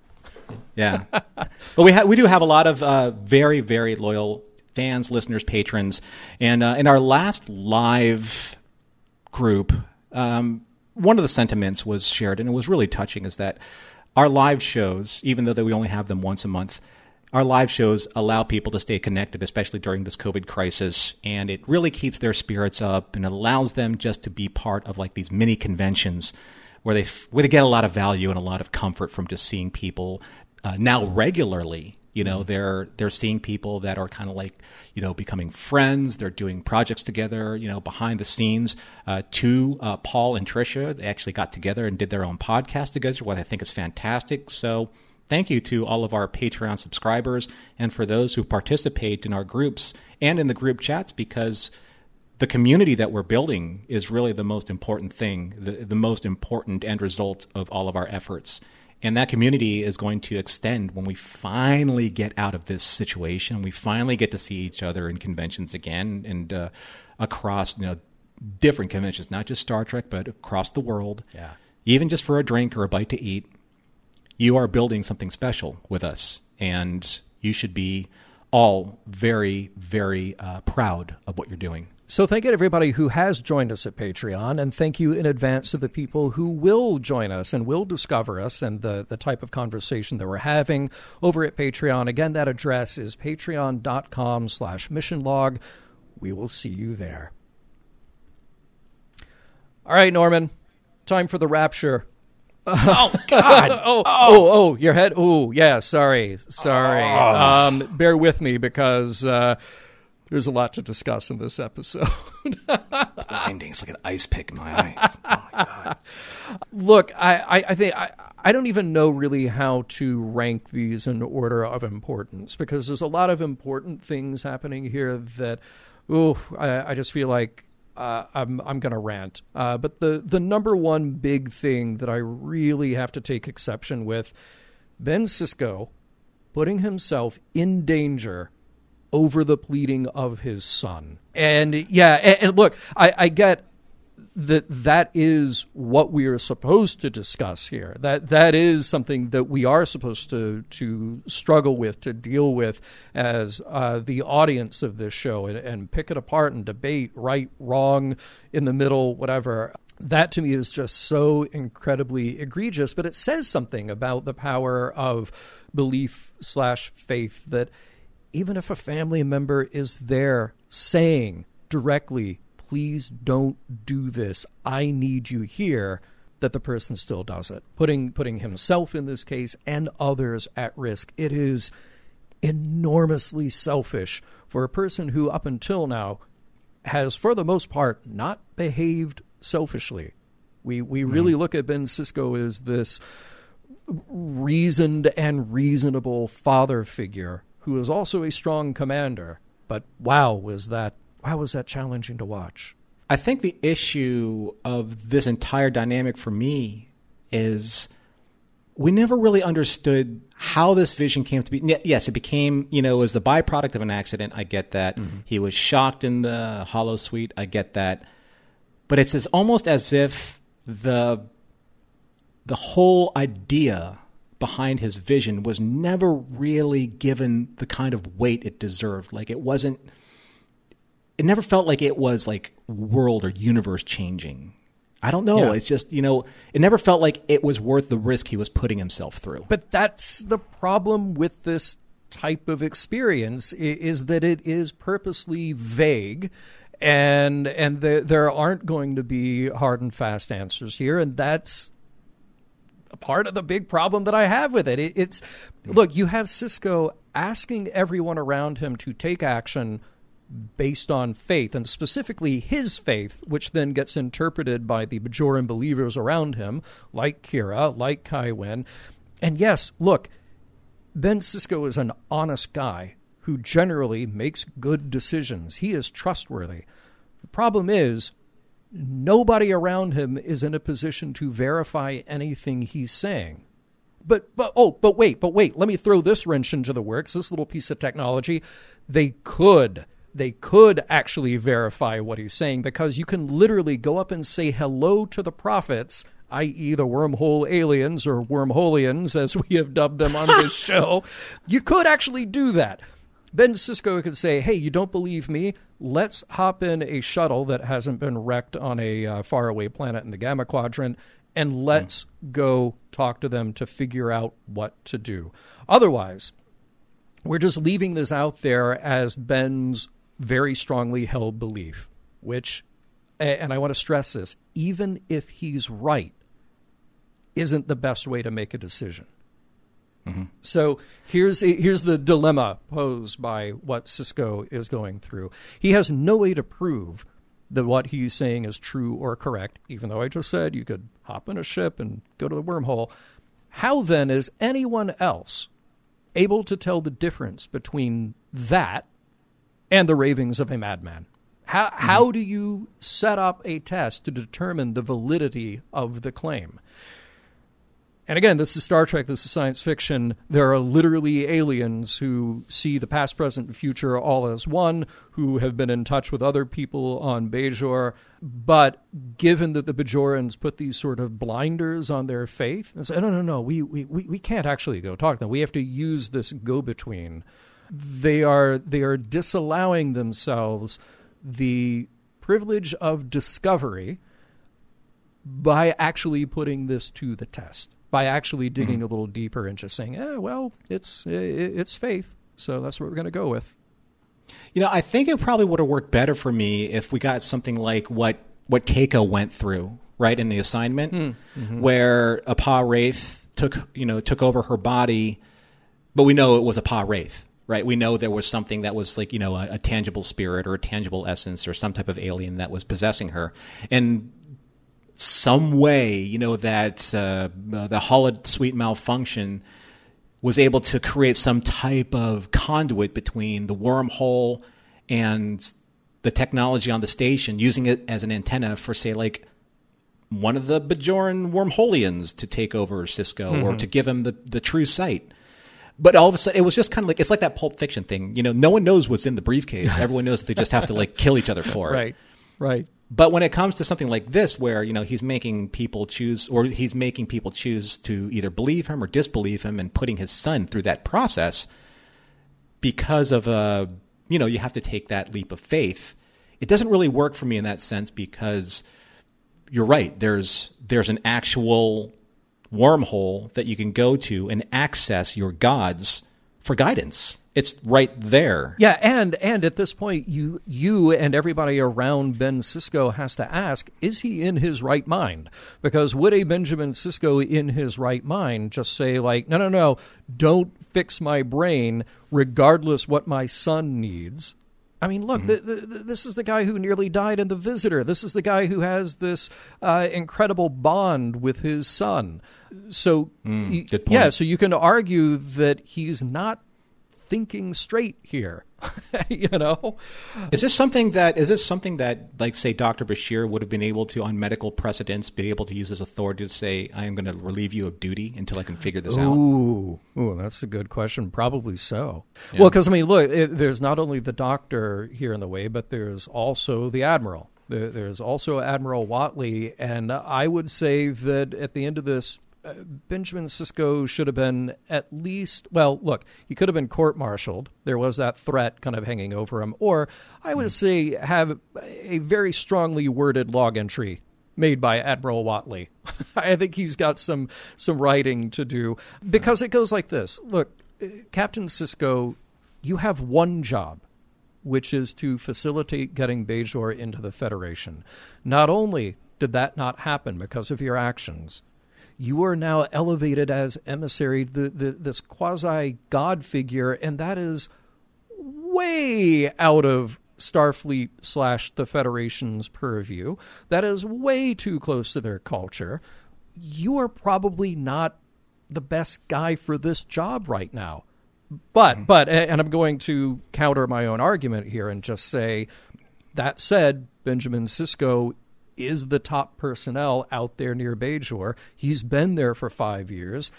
Yeah, but we ha- we do have a lot of uh, very very loyal fans, listeners, patrons, and uh, in our last live group, um, one of the sentiments was shared, and it was really touching, is that our live shows, even though that we only have them once a month. Our live shows allow people to stay connected, especially during this COVID crisis, and it really keeps their spirits up and allows them just to be part of like these mini conventions where they f- where they get a lot of value and a lot of comfort from just seeing people uh, now regularly. You know, they're they're seeing people that are kind of like you know becoming friends. They're doing projects together. You know, behind the scenes. Uh, two, uh, Paul and Trisha, they actually got together and did their own podcast together, what I think is fantastic. So. Thank you to all of our Patreon subscribers and for those who participate in our groups and in the group chats because the community that we're building is really the most important thing, the, the most important end result of all of our efforts. And that community is going to extend when we finally get out of this situation. We finally get to see each other in conventions again and uh, across you know different conventions, not just Star Trek, but across the world.
Yeah.
Even just for a drink or a bite to eat, you are building something special with us, and you should be all very, very uh, proud of what you're doing.
So thank you to everybody who has joined us at Patreon, and thank you in advance to the people who will join us and will discover us and the, the type of conversation that we're having over at Patreon. Again, that address is patreon.com slash missionlog. We will see you there. All right, Norman, time for the rapture.
Oh <laughs> God!
Oh, oh, oh, your head. Oh, yeah. Sorry, sorry. Um, bear with me because uh, there's a lot to discuss in this episode. <laughs>
blinding. It's like an ice pick in my eyes. Oh my God.
Look, I, I, I think I, I don't even know really how to rank these in order of importance because there's a lot of important things happening here that, ooh, I, I just feel like uh, I'm I'm gonna rant. Uh, but the the number one big thing that I really have to take exception with, Ben Sisko, putting himself in danger over the pleading of his son. And yeah, and, and look, I, I get that that is what we are supposed to discuss here. That that is something that we are supposed to to struggle with, to deal with as uh, the audience of this show, and, and pick it apart and debate right, wrong, in the middle, whatever. That to me is just so incredibly egregious, but it says something about the power of belief slash faith that even if a family member is there saying directly please don't do this. I need you here. That the person still does it, putting putting himself in this case and others at risk. It is enormously selfish for a person who, up until now, has for the most part not behaved selfishly. We we mm-hmm. really look at Ben Sisko as this reasoned and reasonable father figure who is also a strong commander. But wow, was that wow was that challenging to watch?
I think the issue of this entire dynamic for me is we never really understood how this vision came to be. Yes, it became, you know, as the byproduct of an accident. I get that. Mm-hmm. He was shocked in the holosuite. I get that. But it's as almost as if the the whole idea behind his vision was never really given the kind of weight it deserved. Like it wasn't it never felt like it was like world or universe changing. I don't know.
Yeah.
It's just, you know, it never felt like it was worth the risk he was putting himself through.
But that's the problem with this type of experience is that it is purposely vague and and there, there aren't going to be hard and fast answers here and that's part of the big problem that I have with it. it it's look, you have Sisko asking everyone around him to take action based on faith, and specifically his faith, which then gets interpreted by the Bajoran believers around him, like Kira, like Kai Winn. And yes, look, Ben Sisko is an honest guy who generally makes good decisions. He is trustworthy. The problem is, nobody around him is in a position to verify anything he's saying. But but oh, but wait, but wait, let me throw this wrench into the works, this little piece of technology. They could they could actually verify what he's saying because you can literally go up and say hello to the prophets, i.e., the wormhole aliens or wormholians, as we have dubbed them on this <laughs> show. You could actually do that. Ben Sisko could say, "Hey, you don't believe me? Let's hop in a shuttle that hasn't been wrecked on a uh, faraway planet in the Gamma Quadrant, and let's go talk to them to figure out what to do. Otherwise, we're just leaving this out there as Ben's very strongly held belief, which, and I want to stress this, even if he's right, isn't the best way to make a decision. So here's here's the dilemma posed by what Sisko is going through. He has no way to prove that what he's saying is true or correct, even though I just said you could hop in a ship and go to the wormhole. How then is anyone else able to tell the difference between that and the ravings of a madman? How, how mm-hmm. do you set up a test to determine the validity of the claim? And again, this is Star Trek, this is science fiction. There are literally aliens who see the past, present, and future all as one, who have been in touch with other people on Bajor. But given that the Bajorans put these sort of blinders on their faith, and say, oh, no, no, no, we, we, we we can't actually go talk to them. We have to use this go between. They are, they are disallowing themselves the privilege of discovery by actually putting this to the test, by actually mm-hmm. digging a little deeper and just saying, "Eh, well, it's it's faith, so that's what we're going to go with."
You know, I think it probably would have worked better for me if we got something like what what Keiko went through, right, in the assignment, hmm. mm-hmm. where a Pah-wraith took you know took over her body, but we know it was a Pah-wraith, right? We know there was something that was like you know a, a tangible spirit or a tangible essence or some type of alien that was possessing her, and some way, you know, that uh, the holosuite malfunction was able to create some type of conduit between the wormhole and the technology on the station, using it as an antenna for, say, like one of the Bajoran wormholians to take over Sisko or to give him the, the true sight. But all of a sudden, it was just kind of like it's like that Pulp Fiction thing. You know, no one knows what's in the briefcase. <laughs> Everyone knows they just have to like kill each other for it.
Right, right.
But when it comes to something like this, where you know he's making people choose, or he's making people choose to either believe him or disbelieve him, and putting his son through that process, because of a you know you have to take that leap of faith. It doesn't really work for me in that sense because you're right. There's there's an actual wormhole that you can go to and access your gods for guidance. It's right there.
Yeah, and and at this point, you you and everybody around Ben Sisko has to ask: Is he in his right mind? Because would a Benjamin Sisko in his right mind just say like, "No, no, no, don't fix my brain, regardless what my son needs"? I mean, look, th th th this is the guy who nearly died in The Visitor. This is the guy who has this uh, incredible bond with his son. So, y-
good
yeah, so you can argue that he's not thinking straight here. <laughs> you know,
Is this something that is this something that, like, say, Doctor Bashir would have been able to, on medical precedents, be able to use his authority to say, "I am going to relieve you of duty until I can figure this out"?
Ooh, ooh, that's a good question. Probably so. Well, because I mean, look, it, there's not only the doctor here in the way, but there's also the admiral. There, there's also Admiral Whatley, and I would say that at the end of this, Benjamin Sisko should have been at least. Well, look, he could have been court-martialed. There was that threat kind of hanging over him, or I would say have a very strongly worded log entry made by Admiral Whatley. <laughs> I think he's got some some writing to do because it goes like this. Look, uh, Captain Sisko, you have one job, which is to facilitate getting Bajor into the Federation. Not only did that not happen because of your actions, you are now elevated as emissary, the, the, this quasi god figure, and that is way out of Starfleet slash the Federation's purview. That is way too close to their culture. You are probably not the best guy for this job right now. But, hmm. but, and I'm going to counter my own argument here and just say that said, Benjamin Sisko is the top personnel out there near Bajor. He's been there for five years.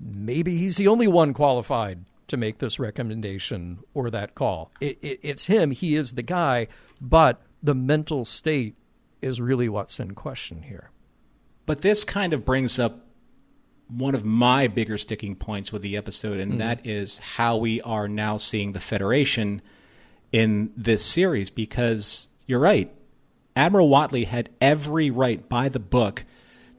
Maybe he's the only one qualified to make this recommendation or that call. It, it, it's him. He is the guy, but the mental state is really what's in question here.
But this kind of brings up one of my bigger sticking points with the episode, and mm-hmm. that is how we are now seeing the Federation in this series. Because you're right, Admiral Whatley had every right by the book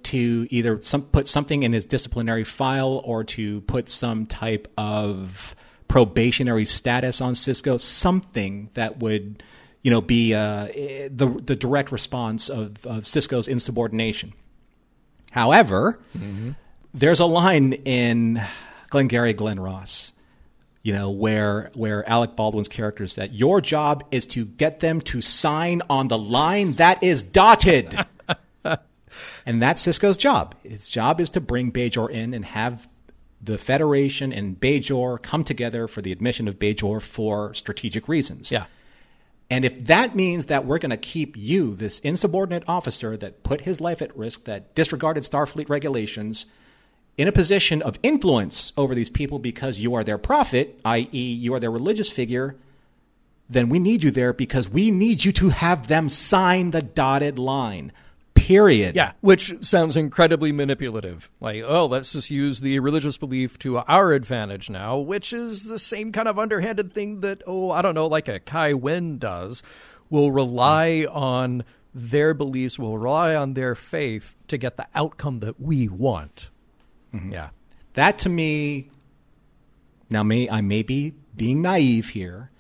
to either some, put something in his disciplinary file or to put some type of probationary status on Sisko, something that would, you know, be uh, the the direct response of, of Sisko's insubordination. However, there's a line in Glengarry Glen Ross, you know, where where Alec Baldwin's character said, "Your job is to get them to sign on the line that is dotted." <laughs> and that's Sisko's job. His job is to bring Bajor in and have the Federation and Bajor come together for the admission of Bajor for strategic reasons.
Yeah.
And if that means that we're going to keep you, this insubordinate officer that put his life at risk, that disregarded Starfleet regulations, in a position of influence over these people because you are their prophet, i.e., you are their religious figure, then we need you there because we need you to have them sign the dotted line. Period.
Yeah, which sounds incredibly manipulative. Like, oh, let's just use the religious belief to our advantage now, which is the same kind of underhanded thing that, oh, I don't know, like a Kai Winn does, will rely on their beliefs, will rely on their faith to get the outcome that we want. Mm-hmm. Yeah.
That to me, now may I may be being naive here,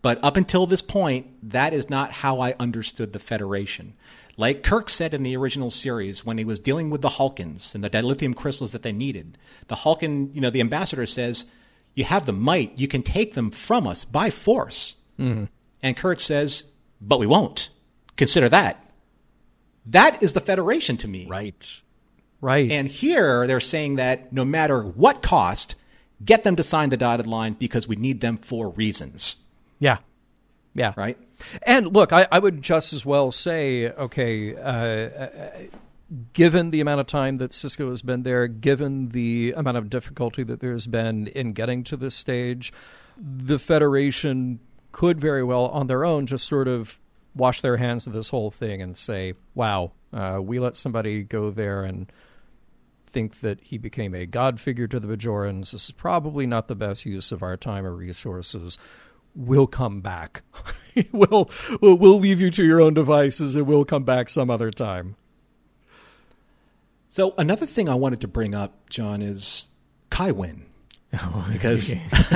but up until this point, that is not how I understood the Federation. Like Kirk said in the original series, when he was dealing with the Halkans and the dilithium crystals that they needed, the Halkan, you know, the ambassador says, "You have the might; you can take them from us by force." Mm-hmm. And Kirk says, "But we won't. Consider that." That is the Federation to me.
Right. Right.
And here they're saying that no matter what cost, get them to sign the dotted line because we need them for reasons,
yeah. Yeah.
right?
And look, I, I would just as well say, okay, uh, uh, given the amount of time that Sisko has been there, given the amount of difficulty that there's been in getting to this stage, the Federation could very well, on their own, just sort of wash their hands of this whole thing and say, wow, uh, we let somebody go there and think that he became a god figure to the Bajorans. This is probably not the best use of our time or resources. We'll come back. <laughs> we'll, we'll we'll leave you to your own devices, and we'll come back some other time.
So another thing I wanted to bring up, John, is Kai Winn. <laughs> because <laughs>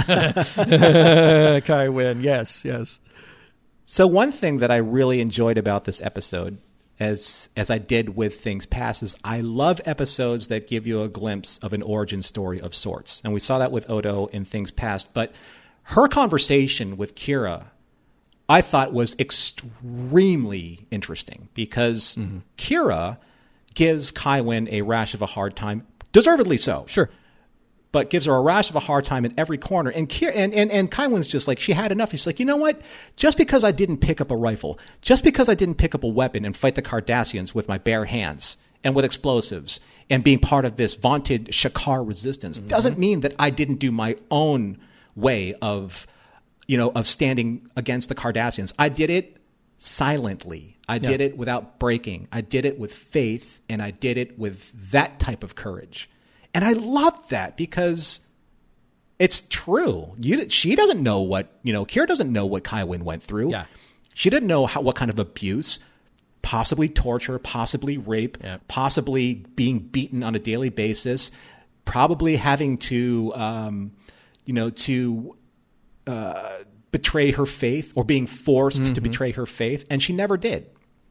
Kai Winn, yes, yes.
so one thing that I really enjoyed about this episode, as as I did with things past, is I love episodes that give you a glimpse of an origin story of sorts, and we saw that with Odo in things past. But her conversation with Kira, I thought was extremely interesting because mm-hmm. Kira gives Kai Winn a rash of a hard time, deservedly so.
Sure.
But gives her a rash of a hard time in every corner. And Kier, and and and Kai Winn's just like she had enough. She's like, you know what? Just because I didn't pick up a rifle, just because I didn't pick up a weapon and fight the Cardassians with my bare hands and with explosives and being part of this vaunted Shakaar resistance mm-hmm. doesn't mean that I didn't do my own way of, you know, of standing against the Cardassians. I did it silently. I did it without breaking. I did it with faith and I did it with that type of courage. And I love that because it's true. You, she doesn't know what, you know, Kira doesn't know what Kai Winn went through.
Yeah.
She didn't know how, what kind of abuse, possibly torture, possibly rape,
Yeah.
possibly being beaten on a daily basis, probably having to, um, you know, to uh, betray her faith or being forced to betray her faith. And she never did.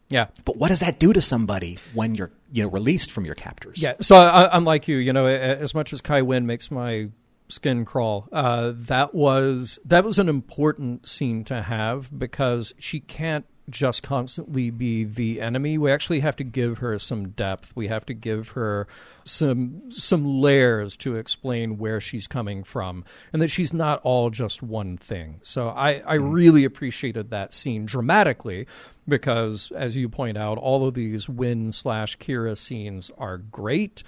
Yeah.
But what does that do to somebody when you're, you know, released from your captors?
Yeah, so I, I'm like you. You know, as much as Kai Winn makes my skin crawl, uh, that was that was an important scene to have because she can't just constantly be the enemy. We actually have to give her some depth. We have to give her some some layers to explain where she's coming from, and that she's not all just one thing. So I, I mm-hmm. really appreciated that scene dramatically because, as you point out, all of these Winn slash Kira scenes are great,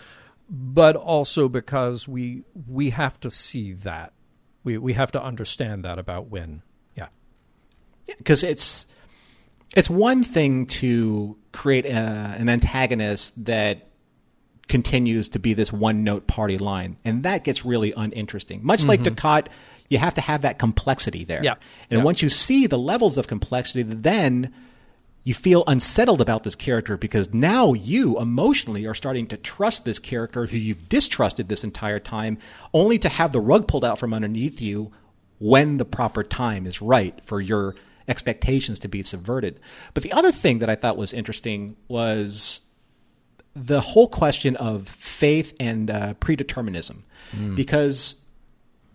but also because we we have to see that. We we have to understand that about Winn. Yeah.
because it's it's one thing to create a, an antagonist that continues to be this one note party line, and that gets really uninteresting. Much like mm-hmm. Dukat, you have to have that complexity there.
Yeah.
And
Yeah.
once you see the levels of complexity, then you feel unsettled about this character because now you emotionally are starting to trust this character who you've distrusted this entire time, only to have the rug pulled out from underneath you when the proper time is right for your expectations to be subverted. But the other thing that I thought was interesting was the whole question of faith and uh, predeterminism, because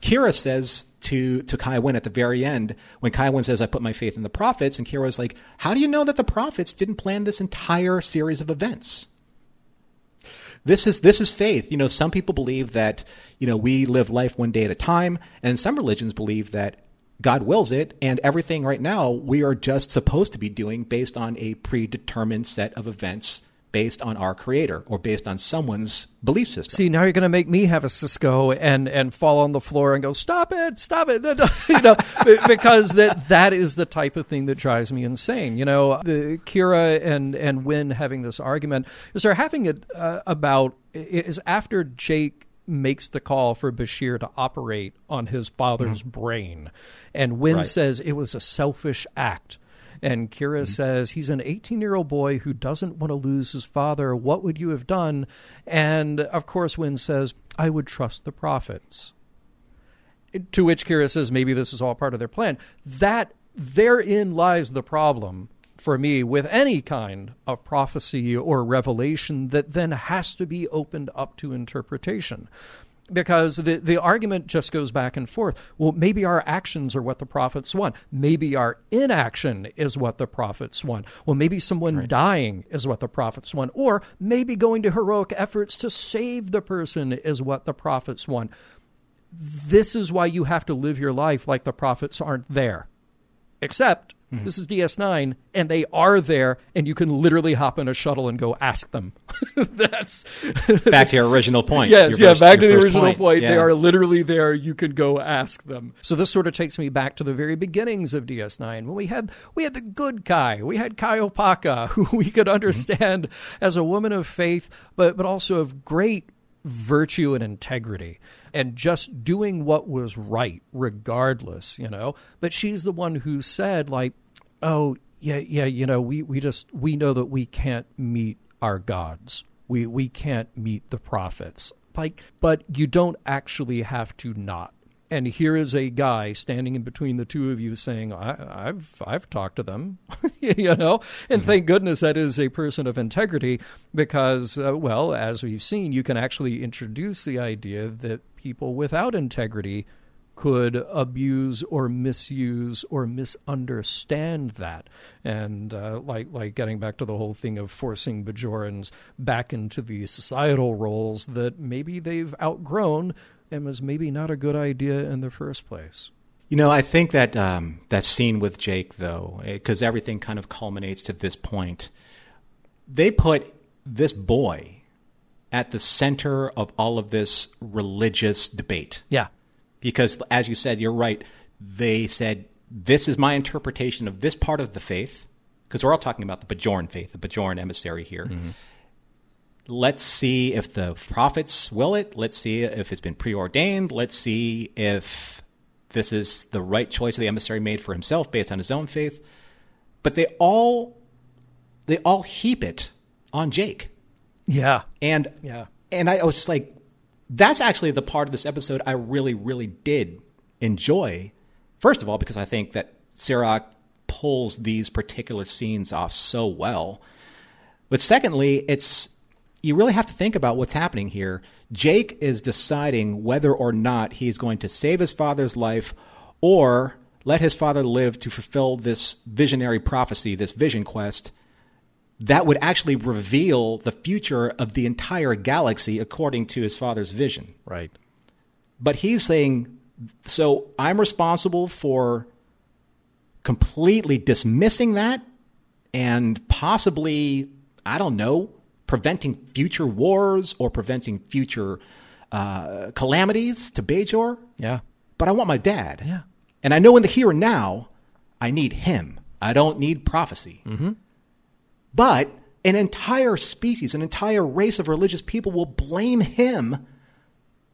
Kira says to to Kai Winn at the very end when Kai Winn says, "I put my faith in the prophets," and Kira Kira's like, "How do you know that the prophets didn't plan this entire series of events?" This is this is faith. You know, some people believe that you know we live life one day at a time, and some religions believe that God wills it, and everything right now we are just supposed to be doing based on a predetermined set of events based on our creator or based on someone's belief system.
See, now you're going to make me have a Sisko and and fall on the floor and go, "Stop it, stop it!" <laughs> you know, because that that is the type of thing that drives me insane. You know, the Kira and and Winn having this argument is they're having it uh, about is after Jake makes the call for Bashir to operate on his father's mm-hmm. brain, and Winn
Right.
says it was a selfish act. And Kira mm-hmm. says he's an 18 year old boy who doesn't want to lose his father. What would you have done? And of course, Winn says, I would trust the prophets. To which Kira says, maybe this is all part of their plan. That therein lies the problem for me with any kind of prophecy or revelation that then has to be opened up to interpretation because the, the argument just goes back and forth. Well, maybe our actions are what the prophets want. Maybe our inaction is what the prophets want. Well, maybe someone dying is what the prophets want. Or maybe going to heroic efforts to save the person is what the prophets want. This is why you have to live your life like the prophets aren't there. Except Hmm. this is DS9 and they are there and you can literally hop in a shuttle and go ask them. <laughs> That's
back to your original point.
Yes,
your
yeah,
first-
back to the original point. They
Yeah.
are literally there. You could go ask them. So this sort of takes me back to the very beginnings of DS9 when we had we had the good Kai, we had Kai Opaka, <laughs> who we could mm-hmm. understand as a woman of faith, but but also of great virtue and integrity and just doing what was right regardless you know but she's the one who said like oh yeah yeah you know we we just we know that we can't meet our gods. We we can't meet the prophets. Like but you don't actually have to not. And here is a guy standing in between the two of you saying I, i've i've talked to them <laughs> you know? And thank goodness that is a person of integrity because uh, well as we've seen you can actually introduce the idea that people without integrity could abuse or misuse or misunderstand that, and uh, like like getting back to the whole thing of forcing Bajorans back into the societal roles that maybe they've outgrown, and was maybe not a good idea in the first place.
You know, I think that um, that scene with Jake, though, because everything kind of culminates to this point, they put this boy at the center of all of this religious debate.
Yeah.
Because, as you said, you're right. They said, This is my interpretation of this part of the faith, because we're all talking about the Bajoran faith, the Bajoran emissary here. Mm-hmm. Let's see if the prophets will it. Let's see if it's been preordained. Let's see if this is the right choice the emissary made for himself based on his own faith. But they all they all heap it on Jake.
Yeah.
And
yeah.
And I was just like, that's actually the part of this episode I really, really did enjoy. First of all, because I think that Cirroc pulls these particular scenes off so well. But secondly, it's you really have to think about what's happening here. Jake is deciding whether or not he's going to save his father's life or let his father live to fulfill this visionary prophecy, this vision quest that would actually reveal the future of the entire galaxy according to his father's vision.
Right.
But he's saying, so I'm responsible for completely dismissing that and possibly, I don't know, preventing future wars or preventing future uh, calamities to Bajor.
Yeah.
But I want my dad.
Yeah.
And I know in the here and now, I need him. I don't need prophecy.
Mm-hmm.
But an entire species, an entire race of religious people will blame him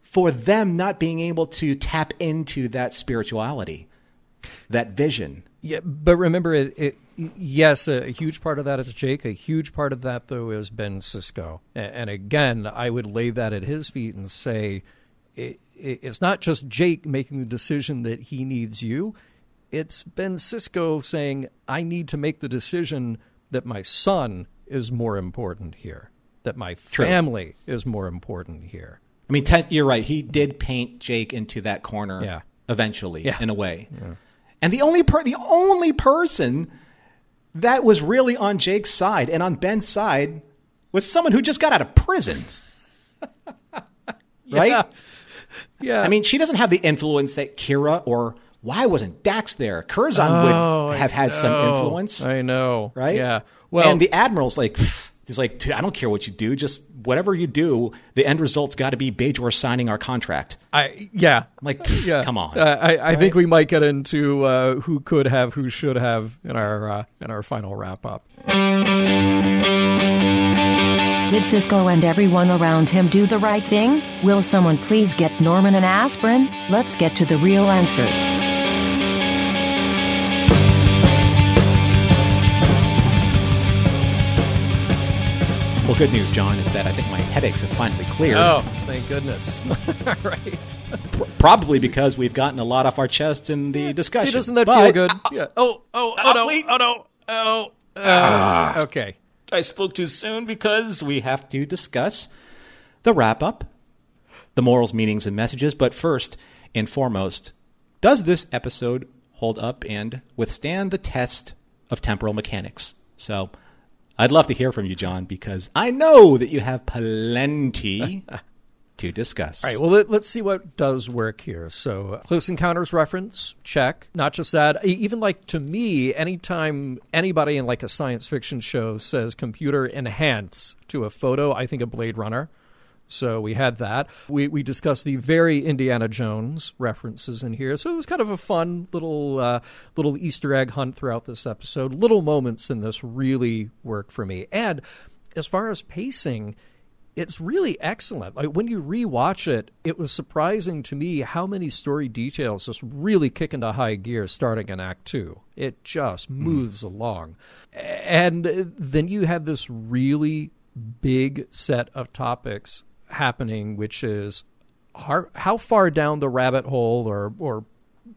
for them not being able to tap into that spirituality, that vision.
Yeah, but remember, it, it yes, a, huge part of that is Jake. A huge part of that, though, is Ben Sisko. And, again, I would lay that at his feet and say, it, it, it's not just Jake making the decision that he needs you. It's Ben Sisko saying, I need to make the decision that my son is more important here, that my True. family is more important here.
I mean, you're right. He did paint Jake into that corner
yeah.
eventually,
yeah.
in a way. Yeah. And the only per- the only person that was really on Jake's side and on Ben's side was someone who just got out of prison. <laughs> right?
Yeah. yeah.
I mean, she doesn't have the influence that Kira or why wasn't Dax there? Curzon
oh,
would have had some influence.
I know.
Right?
Yeah. Well,
and the admiral's like, he's like, I don't care what you do, just whatever you do, the end result's got to be Bajor signing our contract.
I yeah,
I'm like
yeah.
come on.
Uh, I, I right? think we might get into uh, who could have, who should have in our uh, in our final wrap up.
Did Sisko and everyone around him do the right thing? Will someone please get Norman an aspirin? Let's get to the real answers.
Well, good news, John, is that I think my headaches have finally cleared.
Oh, thank goodness. <laughs> right.
Probably because we've gotten a lot off our chest in the discussion.
See, doesn't that
but,
feel good? yeah. Oh, oh, oh, no.
Wait.
Oh, no. Oh, uh, ah. okay.
I spoke too soon because we have to discuss the wrap up, the morals, meanings, and messages. But first and foremost, does this episode hold up and withstand the test of temporal mechanics? So I'd love to hear from you, John, because I know that you have plenty to discuss.
All right, well, let, us see what does work here. So, Close Encounters reference, check. Not just that, even like to me, anytime anybody in like a science fiction show says computer enhance to a photo, I think of Blade Runner. So we had that. We we discussed the very Indiana Jones references in here. So it was kind of a fun little uh, little Easter egg hunt throughout this episode. Little moments in this really work for me. And as far as pacing, it's really excellent. Like when you rewatch it, it was surprising to me how many story details just really kick into high gear starting in Act Two. It just hmm. moves mm. along, and then you have this really big set of topics happening, which is how, how far down the rabbit hole or or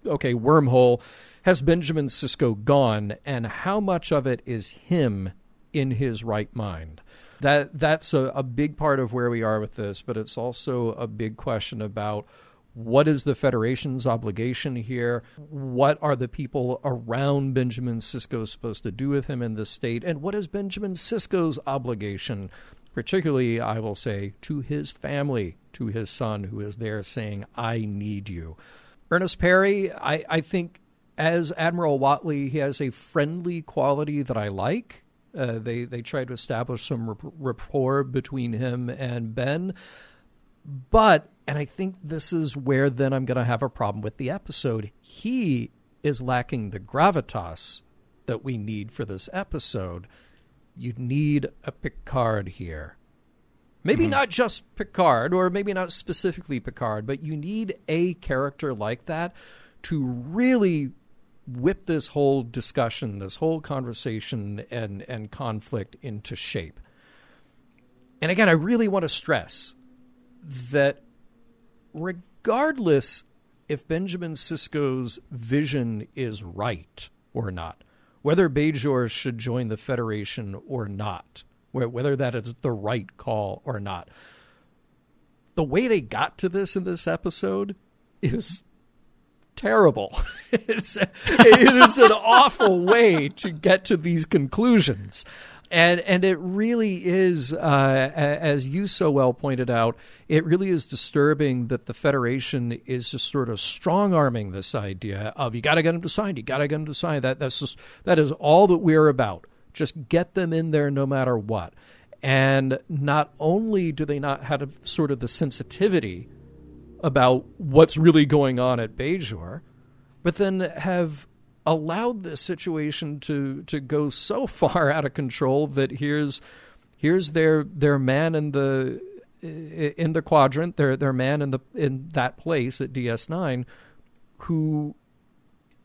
okay wormhole has Benjamin Sisko gone, and how much of it is him in his right mind? That that's a, a big part of where we are with this, but it's also a big question about what is the Federation's obligation here? What are the people around Benjamin Sisko supposed to do with him in this state? And what is Benjamin Sisko's obligation particularly, I will say, to his family, to his son, who is there saying, I need you. Ernest Perry, I, I think, as Admiral Whatley, he has a friendly quality that I like. Uh, they they try to establish some rapport between him and Ben, but and I think this is where then I'm going to have a problem with the episode. He is lacking the gravitas that we need for this episode. You need a Picard here. Maybe mm-hmm. not just Picard, or maybe not specifically Picard, but you need a character like that to really whip this whole discussion, this whole conversation and, and conflict into shape. And again, I really want to stress that regardless if Benjamin Sisko's vision is right or not, whether Bajor should join the Federation or not, whether that is the right call or not. The way they got to this in this episode is terrible. <laughs> it's, it is an awful way to get to these conclusions and and it really is, uh, as you so well pointed out, it really is disturbing that the Federation is just sort of strong arming this idea of you got to get them to sign, you got to get them to sign. That that's just that is all that we're about. Just get them in there no matter what. And not only do they not have sort of the sensitivity about what's really going on at Bajor, but then have allowed this situation to to go so <laughs> far out of control that here's here's their their man in the in the quadrant, their their man in the in that place at DS9, who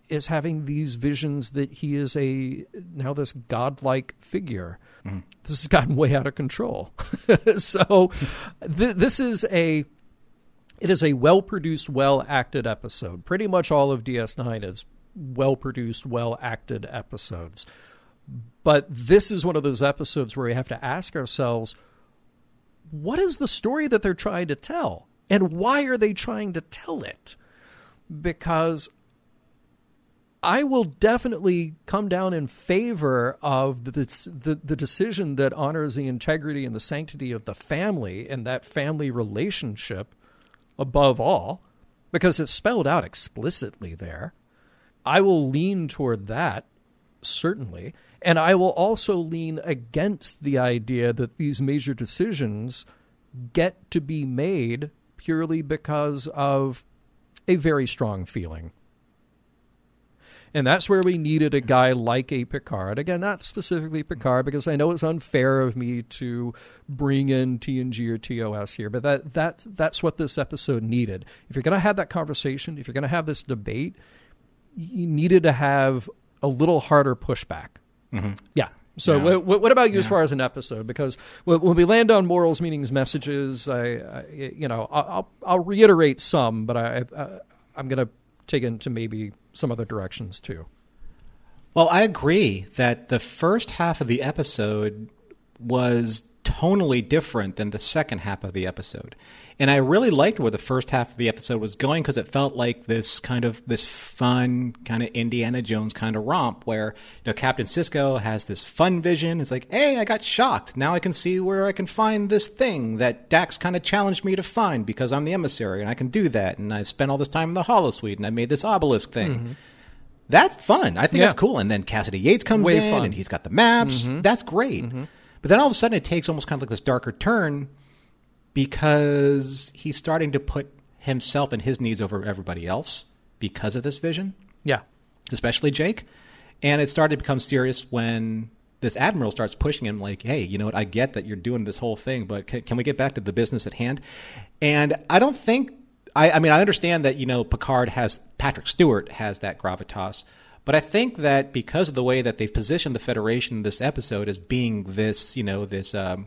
is having these visions that he is a now this godlike figure. Mm-hmm. This has gotten way out of control. <laughs> so th- this is a it is a well produced, well acted episode. Pretty much all of DS9 is well produced, well acted episodes. But this is one of those episodes where we have to ask ourselves what is the story that they're trying to tell? And why are they trying to tell it? Because I will definitely come down in favor of the, the, the decision that honors the integrity and the sanctity of the family and that family relationship above all, because it's spelled out explicitly there. I will lean toward that, certainly. And I will also lean against the idea that these major decisions get to be made purely because of a very strong feeling. And that's where we needed a guy like a Picard. Again, not specifically Picard, because I know it's unfair of me to bring in TNG or TOS here, but that, that that's what this episode needed. If you're going to have that conversation, if you're going to have this debate, you needed to have a little harder pushback. Mm-hmm. Yeah. So, yeah. what, what, about you yeah. as far as an episode? Because when we land on morals, meanings, messages, I, I you know, I'll, I'll reiterate some, but I, I I'm going to take into maybe some other directions too.
Well, I agree that the first half of the episode was tonally different than the second half of the episode. And I really liked where the first half of the episode was going because it felt like this kind of this fun kind of Indiana Jones kind of romp where you know Captain Sisko has this fun vision. It's like, hey, I got shocked. Now I can see where I can find this thing that Dax kind of challenged me to find because I'm the emissary and I can do that. And I've spent all this time in the holosuite and I made this obelisk thing. Mm-hmm. That's fun. I think yeah. that's cool. And then Cassidy Yates comes Way in fun. and he's got the maps. Mm-hmm. That's great. Mm-hmm. But then all of a sudden it takes almost kind of like this darker turn because he's starting to put himself and his needs over everybody else because of this vision.
Yeah.
Especially Jake. And it started to become serious when this admiral starts pushing him like, "Hey, you know what? I get that you're doing this whole thing, but can, can we get back to the business at hand?" And I don't think I, I mean I understand that you know Picard has Patrick Stewart has that gravitas, but I think that because of the way that they've positioned the Federation in this episode as being this, you know, this um,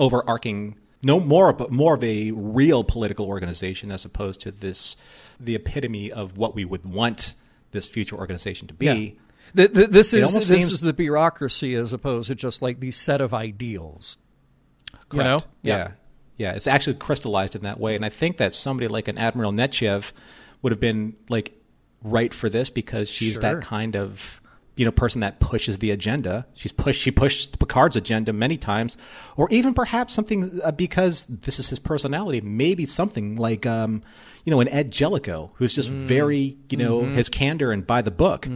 overarching no more but more of a real political organization as opposed to this the epitome of what we would want this future organization to be.
Yeah. The, the, this is this seems... is the bureaucracy as opposed to just like the set of ideals.
Correct. You know? Yeah. yeah. yeah. It's actually crystallized in that way. And I think that somebody like an Admiral Netchev would have been like right for this because she's sure. that kind of you know person that pushes the agenda. She's pushed she pushed Picard's agenda many times, or even perhaps something uh, because this is his personality. Maybe something like um, you know an Ed Jellico who's just very you know his candor and by the book.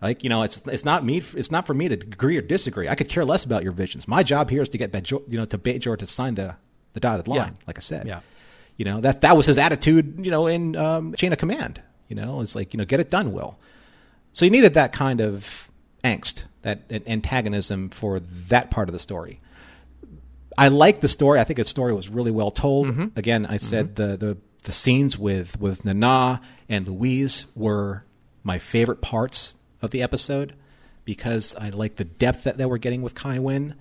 Like you know it's it's not me it's not for me to agree or disagree. I could care less about your visions. My job here is to get Bajor, you know to Bajor to sign the the dotted line.
Yeah.
Like I said,
Yeah.
you know that that was his attitude. You know in um, Chain of Command. You know it's like you know get it done, Will. So you needed that kind of angst, that antagonism for that part of the story. I like the story. I think the story was really well told.
Mm-hmm.
Again, I said the, the the scenes with with Nana and Louise were my favorite parts of the episode because I like the depth that they were getting with Kai Winn.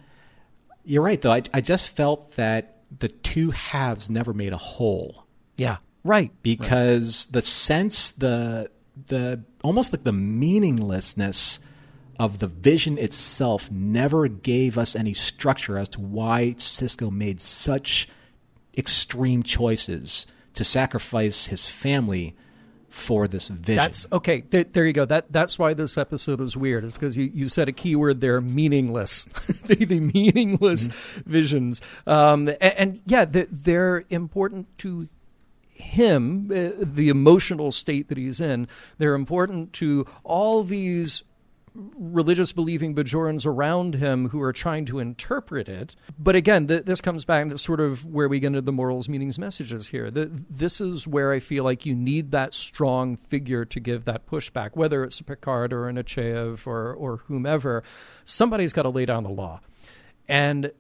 You're right, though. I, I just felt that the two halves never made a whole
Yeah. Right.
because the sense the the almost like the meaninglessness of the vision itself never gave us any structure as to why Sisko made such extreme choices to sacrifice his family for this vision.
That's okay. Th- there you go. That that's why this episode is weird. Is because you, you said a key word there: meaningless. <laughs> the, the meaningless visions. Um, and, and yeah, th- they're important to him. Uh, the emotional state that he's in. They're important to all these religious believing Bajorans around him who are trying to interpret it. But again, th- this comes back to sort of where we get into the morals, meanings, messages here. Th- this is where I feel like you need that strong figure to give that pushback, whether it's a Picard or an Achev or, or whomever. Somebody's got to lay down the law. And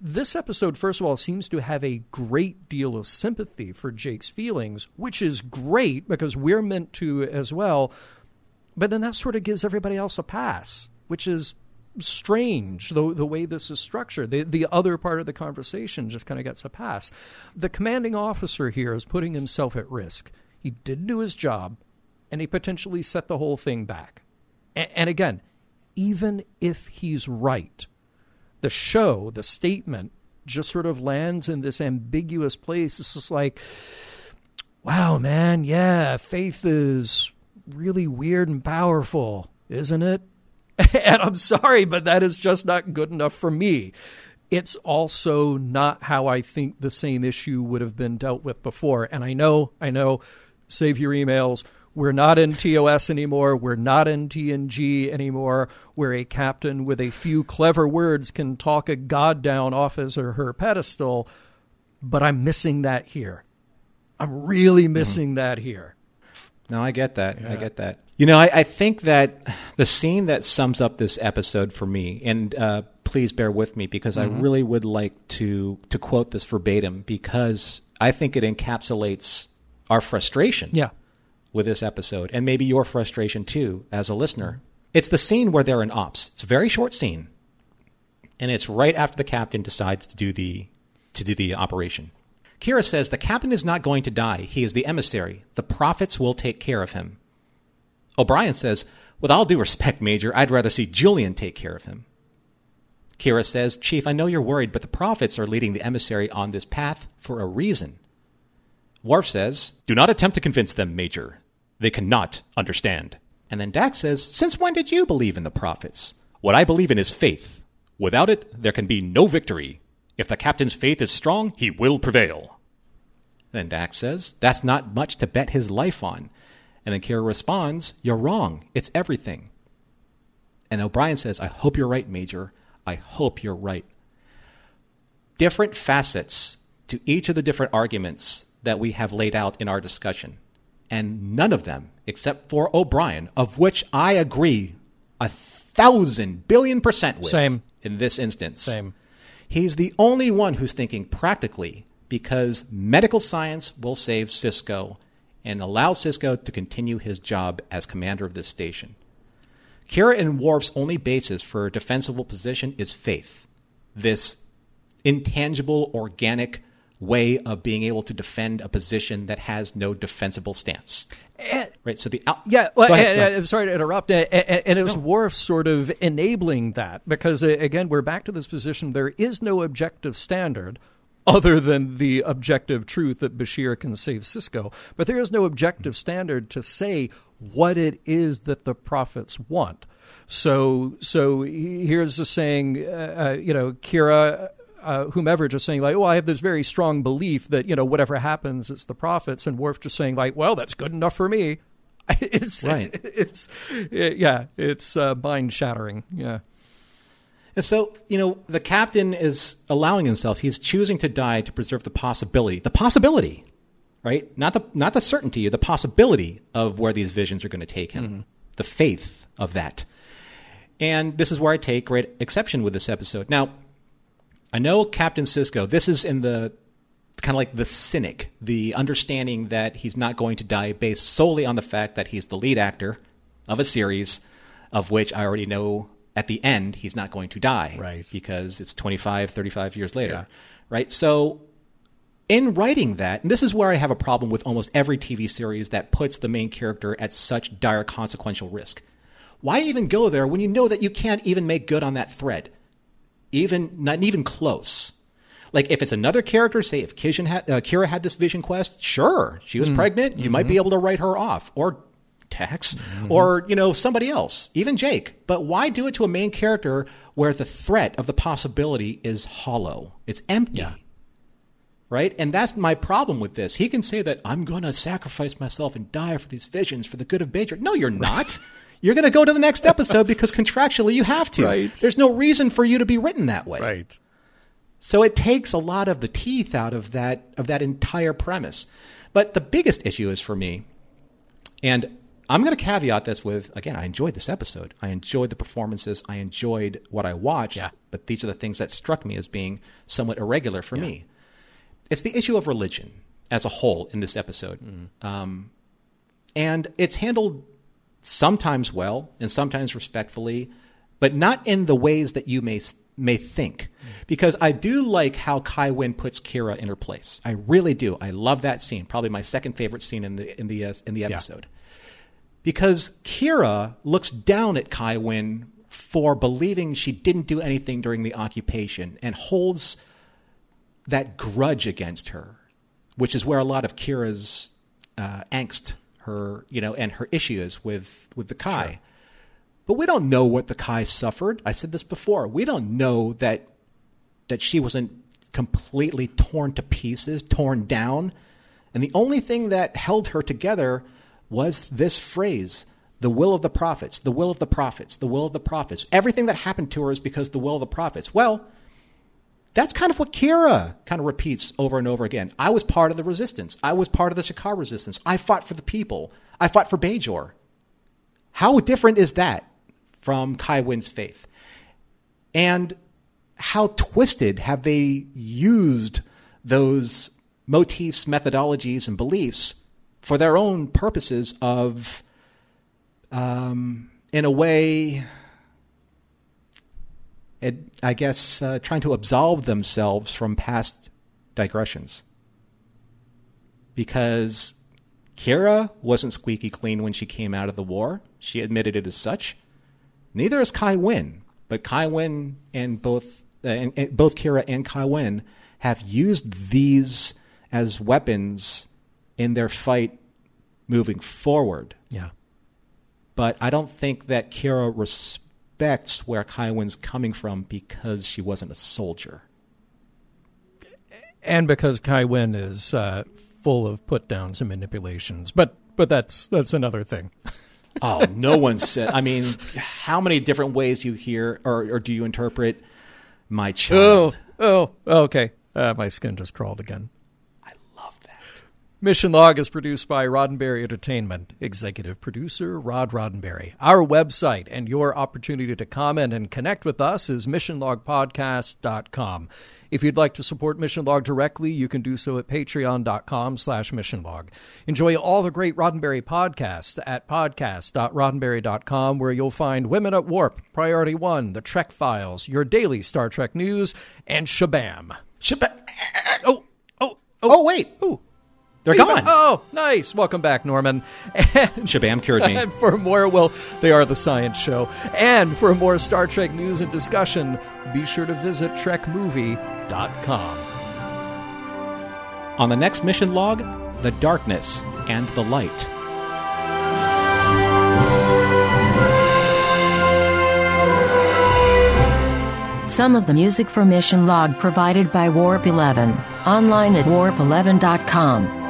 this episode, first of all, seems to have a great deal of sympathy for Jake's feelings, which is great because we're meant to as well. But then that sort of gives everybody else a pass, which is strange the, the way this is structured. The, the other part of the conversation just kind of gets a pass. The commanding officer here is putting himself at risk. He didn't do his job, and he potentially set the whole thing back. And again, even if he's right, the show, the statement, just sort of lands in this ambiguous place. It's just like, wow, man, yeah, faith is really weird and powerful, isn't it? <laughs> and I'm sorry, but that is just not good enough for me. It's also not how I think the same issue would have been dealt with before. And I know, I know, save your emails. We're not in TOS anymore. We're not in TNG anymore, where a captain with a few clever words can talk a god down off his or her pedestal. But I'm missing that here. I'm really missing that here.
No, I get that. I get that. You know, I, I think that the scene that sums up this episode for me, and uh, please bear with me because I really would like to to quote this verbatim because I think it encapsulates our frustration
Yeah.
With this episode, and maybe your frustration too as a listener. It's the scene where they're in ops. It's a very short scene, and it's right after the captain decides to do the to do the operation. Kira says the captain is not going to die. He is the emissary. The prophets will take care of him. O'Brien says, With all due respect, Major, I'd rather see Julian take care of him. Kira says, Chief, I know you're worried, but the prophets are leading the emissary on this path for a reason. Worf says, Do not attempt to convince them, Major. They cannot understand. And then Dax says, Since when did you believe in the prophets? What I believe in is faith. Without it, there can be no victory. If the captain's faith is strong, he will prevail. Then Dax says, That's not much to bet his life on. And then Kira responds, You're wrong. It's everything. And O'Brien says, I hope you're right, Major. I hope you're right. Different facets to each of the different arguments that we have laid out in our discussion. And none of them, except for O'Brien, of which I agree a thousand billion percent with
Same.
in this instance.
Same.
He's the only one who's thinking practically because medical science will save Sisko and allow Sisko to continue his job as commander of this station. Kira and Worf's only basis for a defensible position is faith. This intangible, organic way of being able to defend a position that has no defensible stance.
And-
Right. So the out-
Yeah, well,
ahead,
and- and- sorry to interrupt. And, and it was Worf sort of enabling that because, again, we're back to this position. There is no objective standard other than the objective truth that Bashir can save Sisko. But there is no objective standard to say what it is that the prophets want. So, so here's the saying, uh, uh, you know, Kira, uh, whomever, just saying like, "Oh, I have this very strong belief that you know whatever happens, it's the prophets," and Worf just saying like, "Well, that's good enough for me." <laughs> It's
Right. <laughs>
It's yeah, it's uh, mind shattering. Yeah.
And so, you know, the captain is allowing himself, he's choosing to die to preserve the possibility, the possibility, right? Not the, not the certainty, the possibility of where these visions are going to take him, the faith of that. And this is where I take great exception with this episode. Now, I know Captain Sisko, this is in the kind of like the cynic, the understanding that he's not going to die based solely on the fact that he's the lead actor of a series of which I already know at the end he's not going to die.
Right.
Because it's 25, 35 years later.
Yeah.
Right. So in writing that, and this is where I have a problem with almost every TV series that puts the main character at such dire consequential risk. Why even go there when you know that you can't even make good on that thread? Even not even close. Like if it's another character, say if Kishin had, uh, Kira had this vision quest, sure, she was mm. pregnant, you might be mm-hmm. able to write her off, or Tex, mm-hmm. or you know somebody else, even Jake. But why do it to a main character where the threat of the possibility is hollow? It's empty right? And that's my problem with this. He can say that I'm going to sacrifice myself and die for these visions for the good of Bajor. No, you're not. You're going to go to the next episode because <laughs> contractually you have to.
Right.
There's no reason for you to be written that way.
Right.
So it takes a lot of the teeth out of that of that entire premise. But the biggest issue is for me, and I'm going to caveat this with again, I enjoyed this episode. I enjoyed the performances. I enjoyed what I watched.
Yeah.
But these are the things that struck me as being somewhat irregular for me. It's the issue of religion as a whole in this episode, um, and it's handled sometimes well and sometimes respectfully, but not in the ways that you may may think. Because I do like how Kai Winn puts Kira in her place. I really do. I love that scene. Probably my second favorite scene in the in the uh, in the episode. Because Kira looks down at Kai Winn for believing she didn't do anything during the occupation and holds that grudge against her, which is where a lot of Kira's uh, angst, her you know, and her issues with with the Kai. But we don't know what the Kai suffered. I said this before. We don't know that that she wasn't completely torn to pieces, torn down. And the only thing that held her together was this phrase the will of the prophets, the will of the prophets, the will of the prophets. Everything that happened to her is because the will of the prophets. Well, that's kind of what Kira kind of repeats over and over again. I was part of the resistance. I was part of the Shakaar resistance. I fought for the people. I fought for Bajor. How different is that from Kai Winn's faith? And how twisted have they used those motifs, methodologies, and beliefs for their own purposes of, um, in a way, I guess, uh, trying to absolve themselves from past digressions. Because Kira wasn't squeaky clean when she came out of the war. She admitted it as such. Neither is Kai Winn, but Kai Winn and both uh, and, and both Kira and Kai Winn have used these as weapons in their fight moving forward.
Yeah.
But I don't think that Kira respects where Kai Winn's coming from because she wasn't a soldier.
and because Kai Winn is uh, full of put downs and manipulations. But but that's that's another thing. <laughs>
Oh, no one said. I mean, how many different ways you hear or, or do you interpret my
Oh
child?
oh okay. Uh, my skin just crawled again.
I love that.
Mission Log is produced by Roddenberry Entertainment. Executive producer Rod Roddenberry. Our website and your opportunity to comment and connect with us is missionlogpodcast.com. If you'd like to support Mission Log directly, you can do so at patreon.com slash missionlog. Enjoy all the great Roddenberry podcasts at podcast.roddenberry.com where you'll find Women at Warp, Priority One, The Trek Files, your daily Star Trek news, and Shabam.
Shabam.
Oh, oh,
oh, oh wait.
oh.
They're gone.
Oh, nice. Welcome back, Norman. <laughs> And
Shabam cured me.
and for more, well, they are the science show. And for more Star Trek news and discussion, be sure to visit trekmovie.com.
On the next mission log, the darkness and the light.
Some of the music for Mission Log provided by Warp 11, online at warp11.com.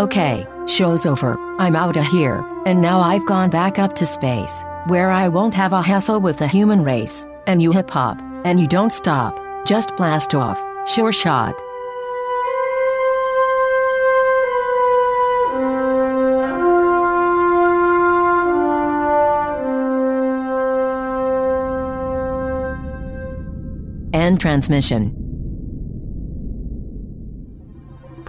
Okay, show's over. I'm outta here, and now I've gone back up to space, where I won't have a hassle with the human race, and you hip hop, and you don't stop, just blast off. Sure shot. End transmission.